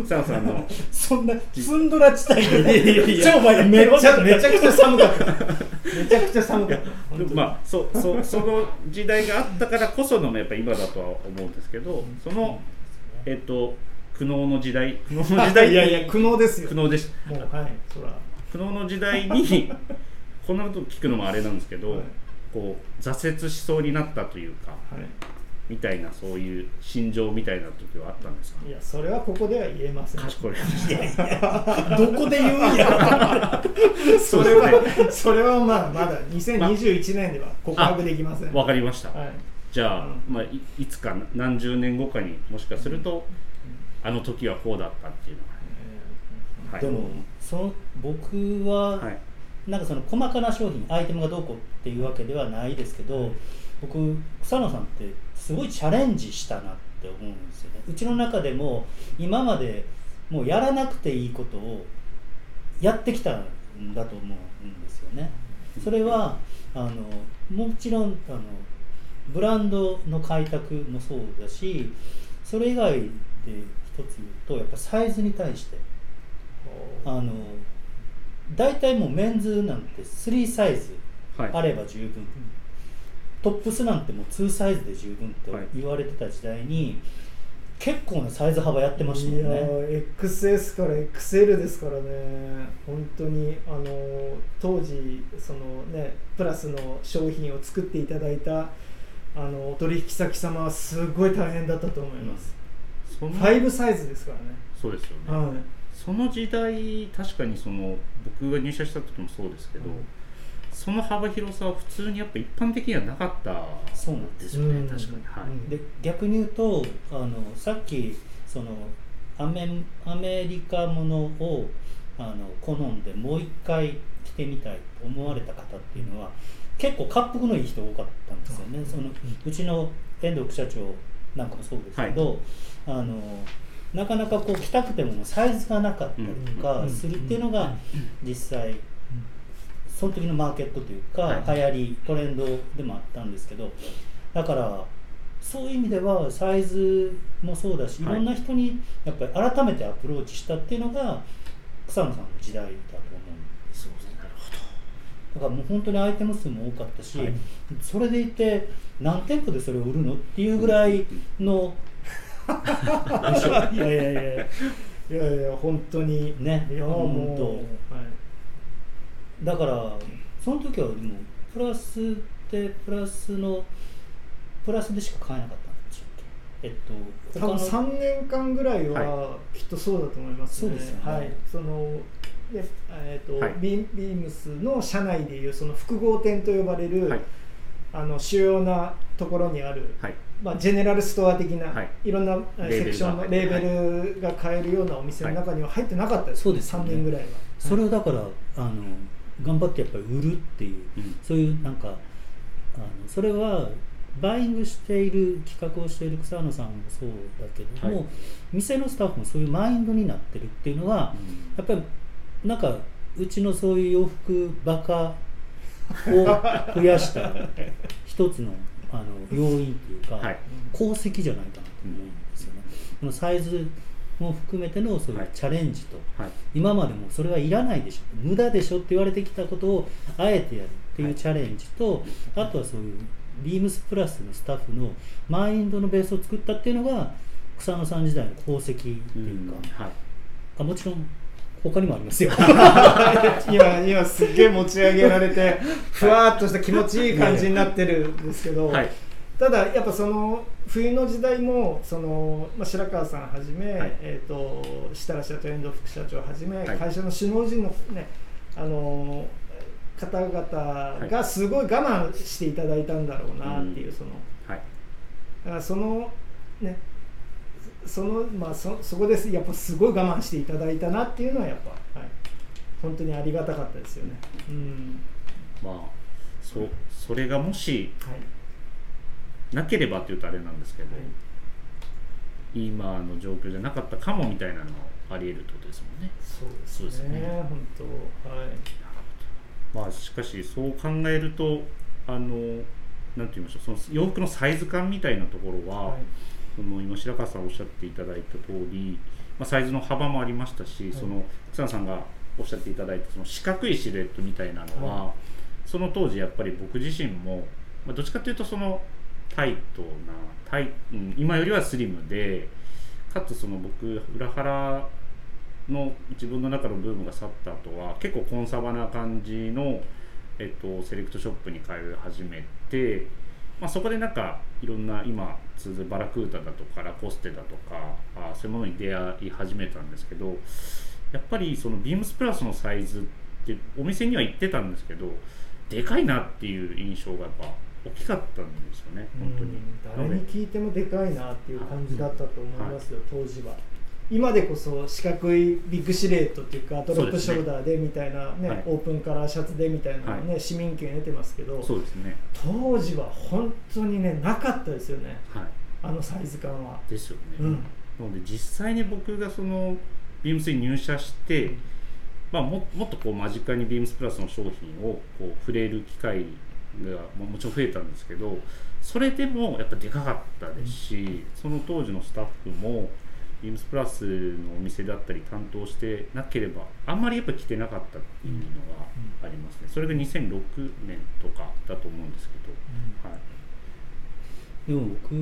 草野さんの。そんなツンドラ地帯でい。やいやいや。超前めっちゃめちゃくちゃ寒かった。めちゃくちゃ寒かった。まあそそその時代があったからこそのやっぱ今だとは思うんですけどそのえっと苦悩の時代。苦悩の時代。いやいや苦悩ですよ。苦悩でしもうはいそら。苦悩の時代に こんなこと聞くのもあれなんですけど、はい。こう挫折しそうになったというかはいみたいなそういう心情みたいな時はあったんですか？いやそれはここでは言えません。賢いどこで言うんや それはそれはまあまだ2021年では告白できません。わかりました、はい。じゃあ、うんまあ、いいつか何十年後かにもしかすると、あの時はこうだったっていうのが、はい、でもその僕は、はい。なんかその細かな商品アイテムがどうこうっていうわけではないですけど、僕草野さんってすごいチャレンジしたなって思うんですよね。うちの中でも今までもうやらなくていいことをやってきたんだと思うんですよね。それはあのもちろんあのブランドの開拓もそうだしそれ以外で一つ言うとやっぱサイズに対して。あの大体もうメンズなんて3サイズはい。あれば十分、トップスなんてもう2サイズで十分ってはい。言われてた時代に、結構なサイズ幅やってましたいやもんねー XS から XL ですからね。本当にあの当時そのねプラスの商品を作っていただいたあのお取引先様はすごい大変だったと思います、その5サイズですからね。そうですよね、はい。その時代確かにその僕が入社した時もそうですけど、うんその幅広さは普通にやっぱ一般的にはなかったそうなんですよ。ね、うん。確かに。はい、うん。で逆に言うとあのさっきそのアメアメリカものをあの好んでもう一回着てみたいと思われた方っていうのは結構恰幅のいい人多かったんですよね、うんそのうちの遠藤副社長なんかもそうですけど、あのなかなかこう着たくてもサイズがなかったりとかするっていうのが実際その時のマーケットというか、はい。流行りトレンドでもあったんですけどだからそういう意味ではサイズもそうだし、い、はい。ろんな人にやっぱり改めてアプローチしたっていうのが草野さんの時代だと思うんですよね。なるだからもう本当にアイテム数も多かったし、はい。それでいて何店舗でそれを売るのっていうぐらいの いやいやいやいやいや本当にねいやも本当。う、はいだからその時はでもプラスってプラスのプラスでしか買えなかったんでしたっけ？えっと多分他の3年間ぐらいははきっとそうだと思いますね。そうですよね。はい、そのでえーとはい。ビービームスの社内でいうその複合店と呼ばれる、はい。あの主要なところにある、はい。まあ、ジェネラルストア的な、はい。い、ろんなセクションのレーベルが買えるようなお店の中には入ってなかったです、そうですよね。3年ぐらいは。それをだからあの頑張ってやっぱり売るっていううん。そういうなんかあのそれはバイングしている企画をしている草野さんもそうだけども、はい。店のスタッフもそういうマインドになってるっていうのは、やっぱりなんかうちのそういう洋服バカを増やした一つのあの要因っていうか、はい。功績じゃないかなと思うんですよね。このサイズも含めてのそういはい。うチャレンジと、はい。今までもそれはいらないでしょ無駄でしょって言われてきたことをあえてやるっていうチャレンジと、あとはそういうビームスプラスのスタッフのマインドのベースを作ったっていうのが草野さん時代の功績っていうか、はい。あもちろん他にもありますよ。今今すっげえ持ち上げられてふわーっとした気持ちいい感じになってるんですけど、はいただやっぱその冬の時代もその、まあ、白川さんはじめ、はい。えー、と設楽社長遠藤副社長はじめ、はい。会社の首脳陣のねあの方々がすごい我慢していただいたんだろうなっていう、うん。その。はい。だからそのねそのまあそそこです。やっぱすごい我慢していただいたなっていうのはやっぱ、はい、本当にありがたかったですよね。うん。まあそそれがもしはいなければっていうとあれなんですけど、今の状況じゃなかったかもみたいなのもあり得るってことですもんね。そうですね。すね本当はい。まあしかしそう考えるとあのなんて言いましょうその洋服のサイズ感みたいなところは、はいその今白川さんおっしゃっていただいた通り、まあ、サイズの幅もありましたし、いその草野さんがおっしゃっていただいたその四角いシルエットみたいなのは、はその当時やっぱり僕自身も、まあ、どっちかというとそのタイトなタイ、うん、今よりはスリムでかつその僕裏腹の自分の中のブームが去った後は結構コンサバな感じの、えっと、セレクトショップに通い始めて、まあ、そこでなんかいろんな今通ずバラクータだとかラコステだとかあそういうものに出会い始めたんですけどやっぱりそのビームスプラスのサイズってお店には行ってたんですけどでかいなっていう印象がやっぱ大きかったんですよね本当に。うん誰に聞いてもでかいなっていう感じだったと思いますよ、当時は。今でこそ四角いビッグシルエットっていうかドロップショルダーでみたいなねはい。オープンカラーシャツでみたいなね、は市民権得てますけどそうですね。当時は本当にねなかったですよねはい。あのサイズ感は。ですよね、うん。なので実際に僕がそのビームスに入社して、まあ、ももっとこう間近にビームスプラスの商品をこう触れる機会がももちろん増えたんですけどそれでもやっぱでかかったですし、その当時のスタッフもビームスプラスのお店だったり担当してなければあんまりやっぱ来てなかったっていうのがありますね。それが2006年とかだと思うんですけど、はい、でも僕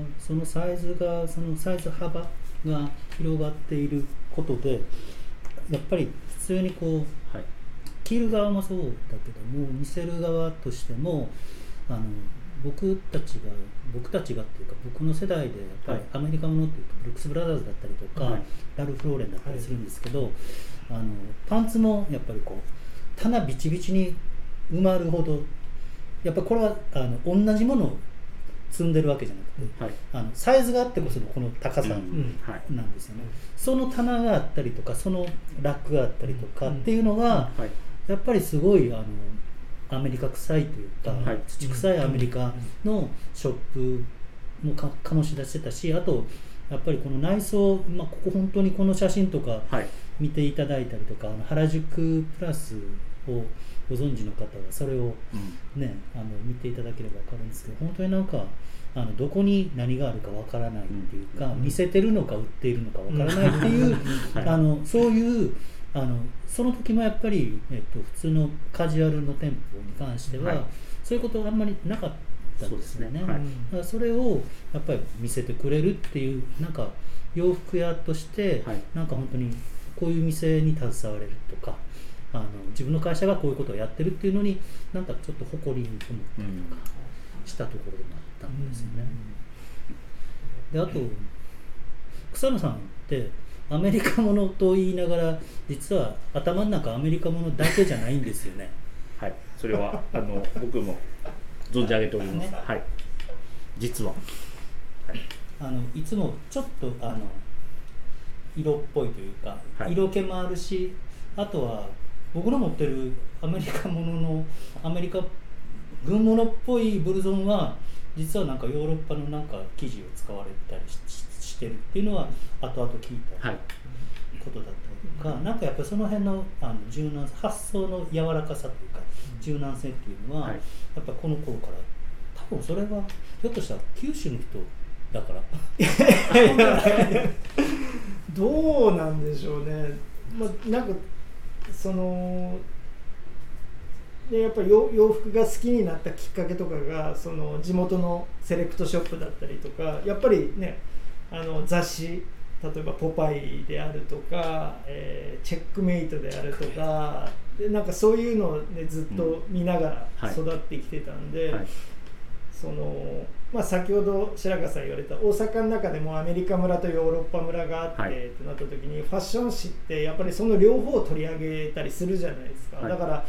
はそのサイズがそのサイズ幅が広がっていることでやっぱり普通にこうはい着る側もそうだけども見せる側としてもあの僕たちが僕たちがっていうか僕の世代でやっぱりはい。アメリカものっていうとブルックス・ブラザーズだったりとか、はい。ラルフ・ローレンだったりするんですけど、あのパンツもやっぱりこう棚ビチビチに埋まるほどやっぱこれはあの同じものを積んでるわけじゃなくてはい。あのサイズがあってこそのこの高さ、うん。はい。なんですよね、その棚があったりとかそのラックがあったりとかうんっていうのが、はいやっぱりすごいあのアメリカ臭いというか、はい。土臭いアメリカのショップもか醸し出してたしあとやっぱりこの内装、まあ、ここ本当にこの写真とかはい。見ていただいたりとかあの原宿プラスをご存知の方はそれをうん。ねあの見ていただければ分かるんですけど本当になんかあのどこに何があるか分からないっていうか、うん。見せてるのか売っているのか分からないっていう、はい。あのそういうあのその時もやっぱり、えっと、普通のカジュアルの店舗に関しては、はい。そういうことがあんまりなかったんですよね。そね。はい。だからそれをやっぱり見せてくれるっていうなんか洋服屋として、はい。なんか本当にこういう店に携われるとかあの自分の会社がこういうことをやってるっていうのになんかちょっと誇りに思ったりとかしたところでもあったんですよね。であと草野さんってアメリカものと言いながら実は頭の中アメリカものだけじゃないんですよね。はい、それはあの僕も存じ上げております。ね。はい、実は、はい、あのいつもちょっとあの色っぽいというか、はい。色気もあるしあとは僕の持ってるアメリカもののアメリカ軍物っぽいブルゾンは実はなんかヨーロッパのなんか生地を使われたりしししてるっていうのは後々聞いたはい、ことだったりとか、なんかやっぱりその辺のあの柔軟発想の柔らかさというか柔軟性っていうのは、はい。やっぱこの頃から多分それはひょっとしたら九州の人だから。どうなんでしょうね、まあ、なんかそのでやっぱり洋洋服が好きになったきっかけとかがその地元のセレクトショップだったりとかやっぱりねあの雑誌例えば「ポパイ」であるとか、えーチェックメイトであるとかでなんかそういうのを、ね、ずっと見ながら育ってきてたんで。はい、そのまあ、先ほど白川さん言われた大阪の中でもアメリカ村とヨーロッパ村があって、はい。ってなった時にファッション誌ってやっぱりその両方を取り上げたりするじゃないですか、はい。だから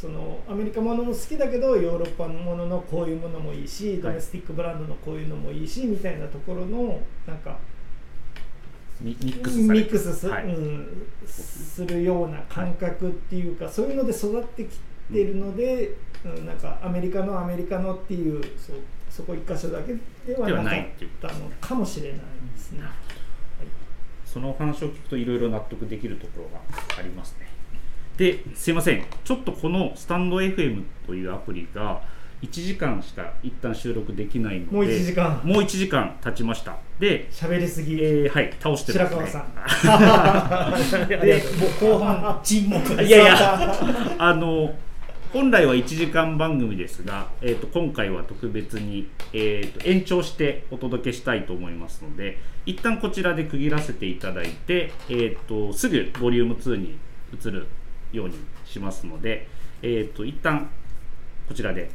そのアメリカものも好きだけどヨーロッパもののこういうものもいいし、ドメスティックブランドのこういうのもいいしみたいなところのなんかミミックスミックスす,、はい。うん、するような感覚っていうか、そういうので育ってきてるので、うん、なんかアメリカのアメリカのっていうそうそこ一箇所だけではなかったのかもしれないですね。そのお話を聞くといろいろ納得できるところがありますね。ですいません、ちょっとこのスタンド FM というアプリが1時間しか一旦収録できないので、もう1時間。もう1時間経ちました。で、喋りすぎ、えーはい、倒してるね。川さん。で 後半沈黙いやいや、あの本来は1時間番組ですが、えー、と今回は特別に、えー、と延長してお届けしたいと思いますので、一旦こちらで区切らせていただいて、えー、とすぐボリューム2に移るようにしますので、えー、と一旦こちらで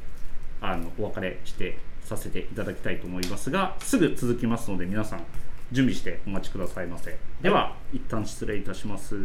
あのお別れしてさせていただきたいと思いますが、すぐ続きますので、皆さん準備してお待ちくださいませ。では、一旦失礼いたします。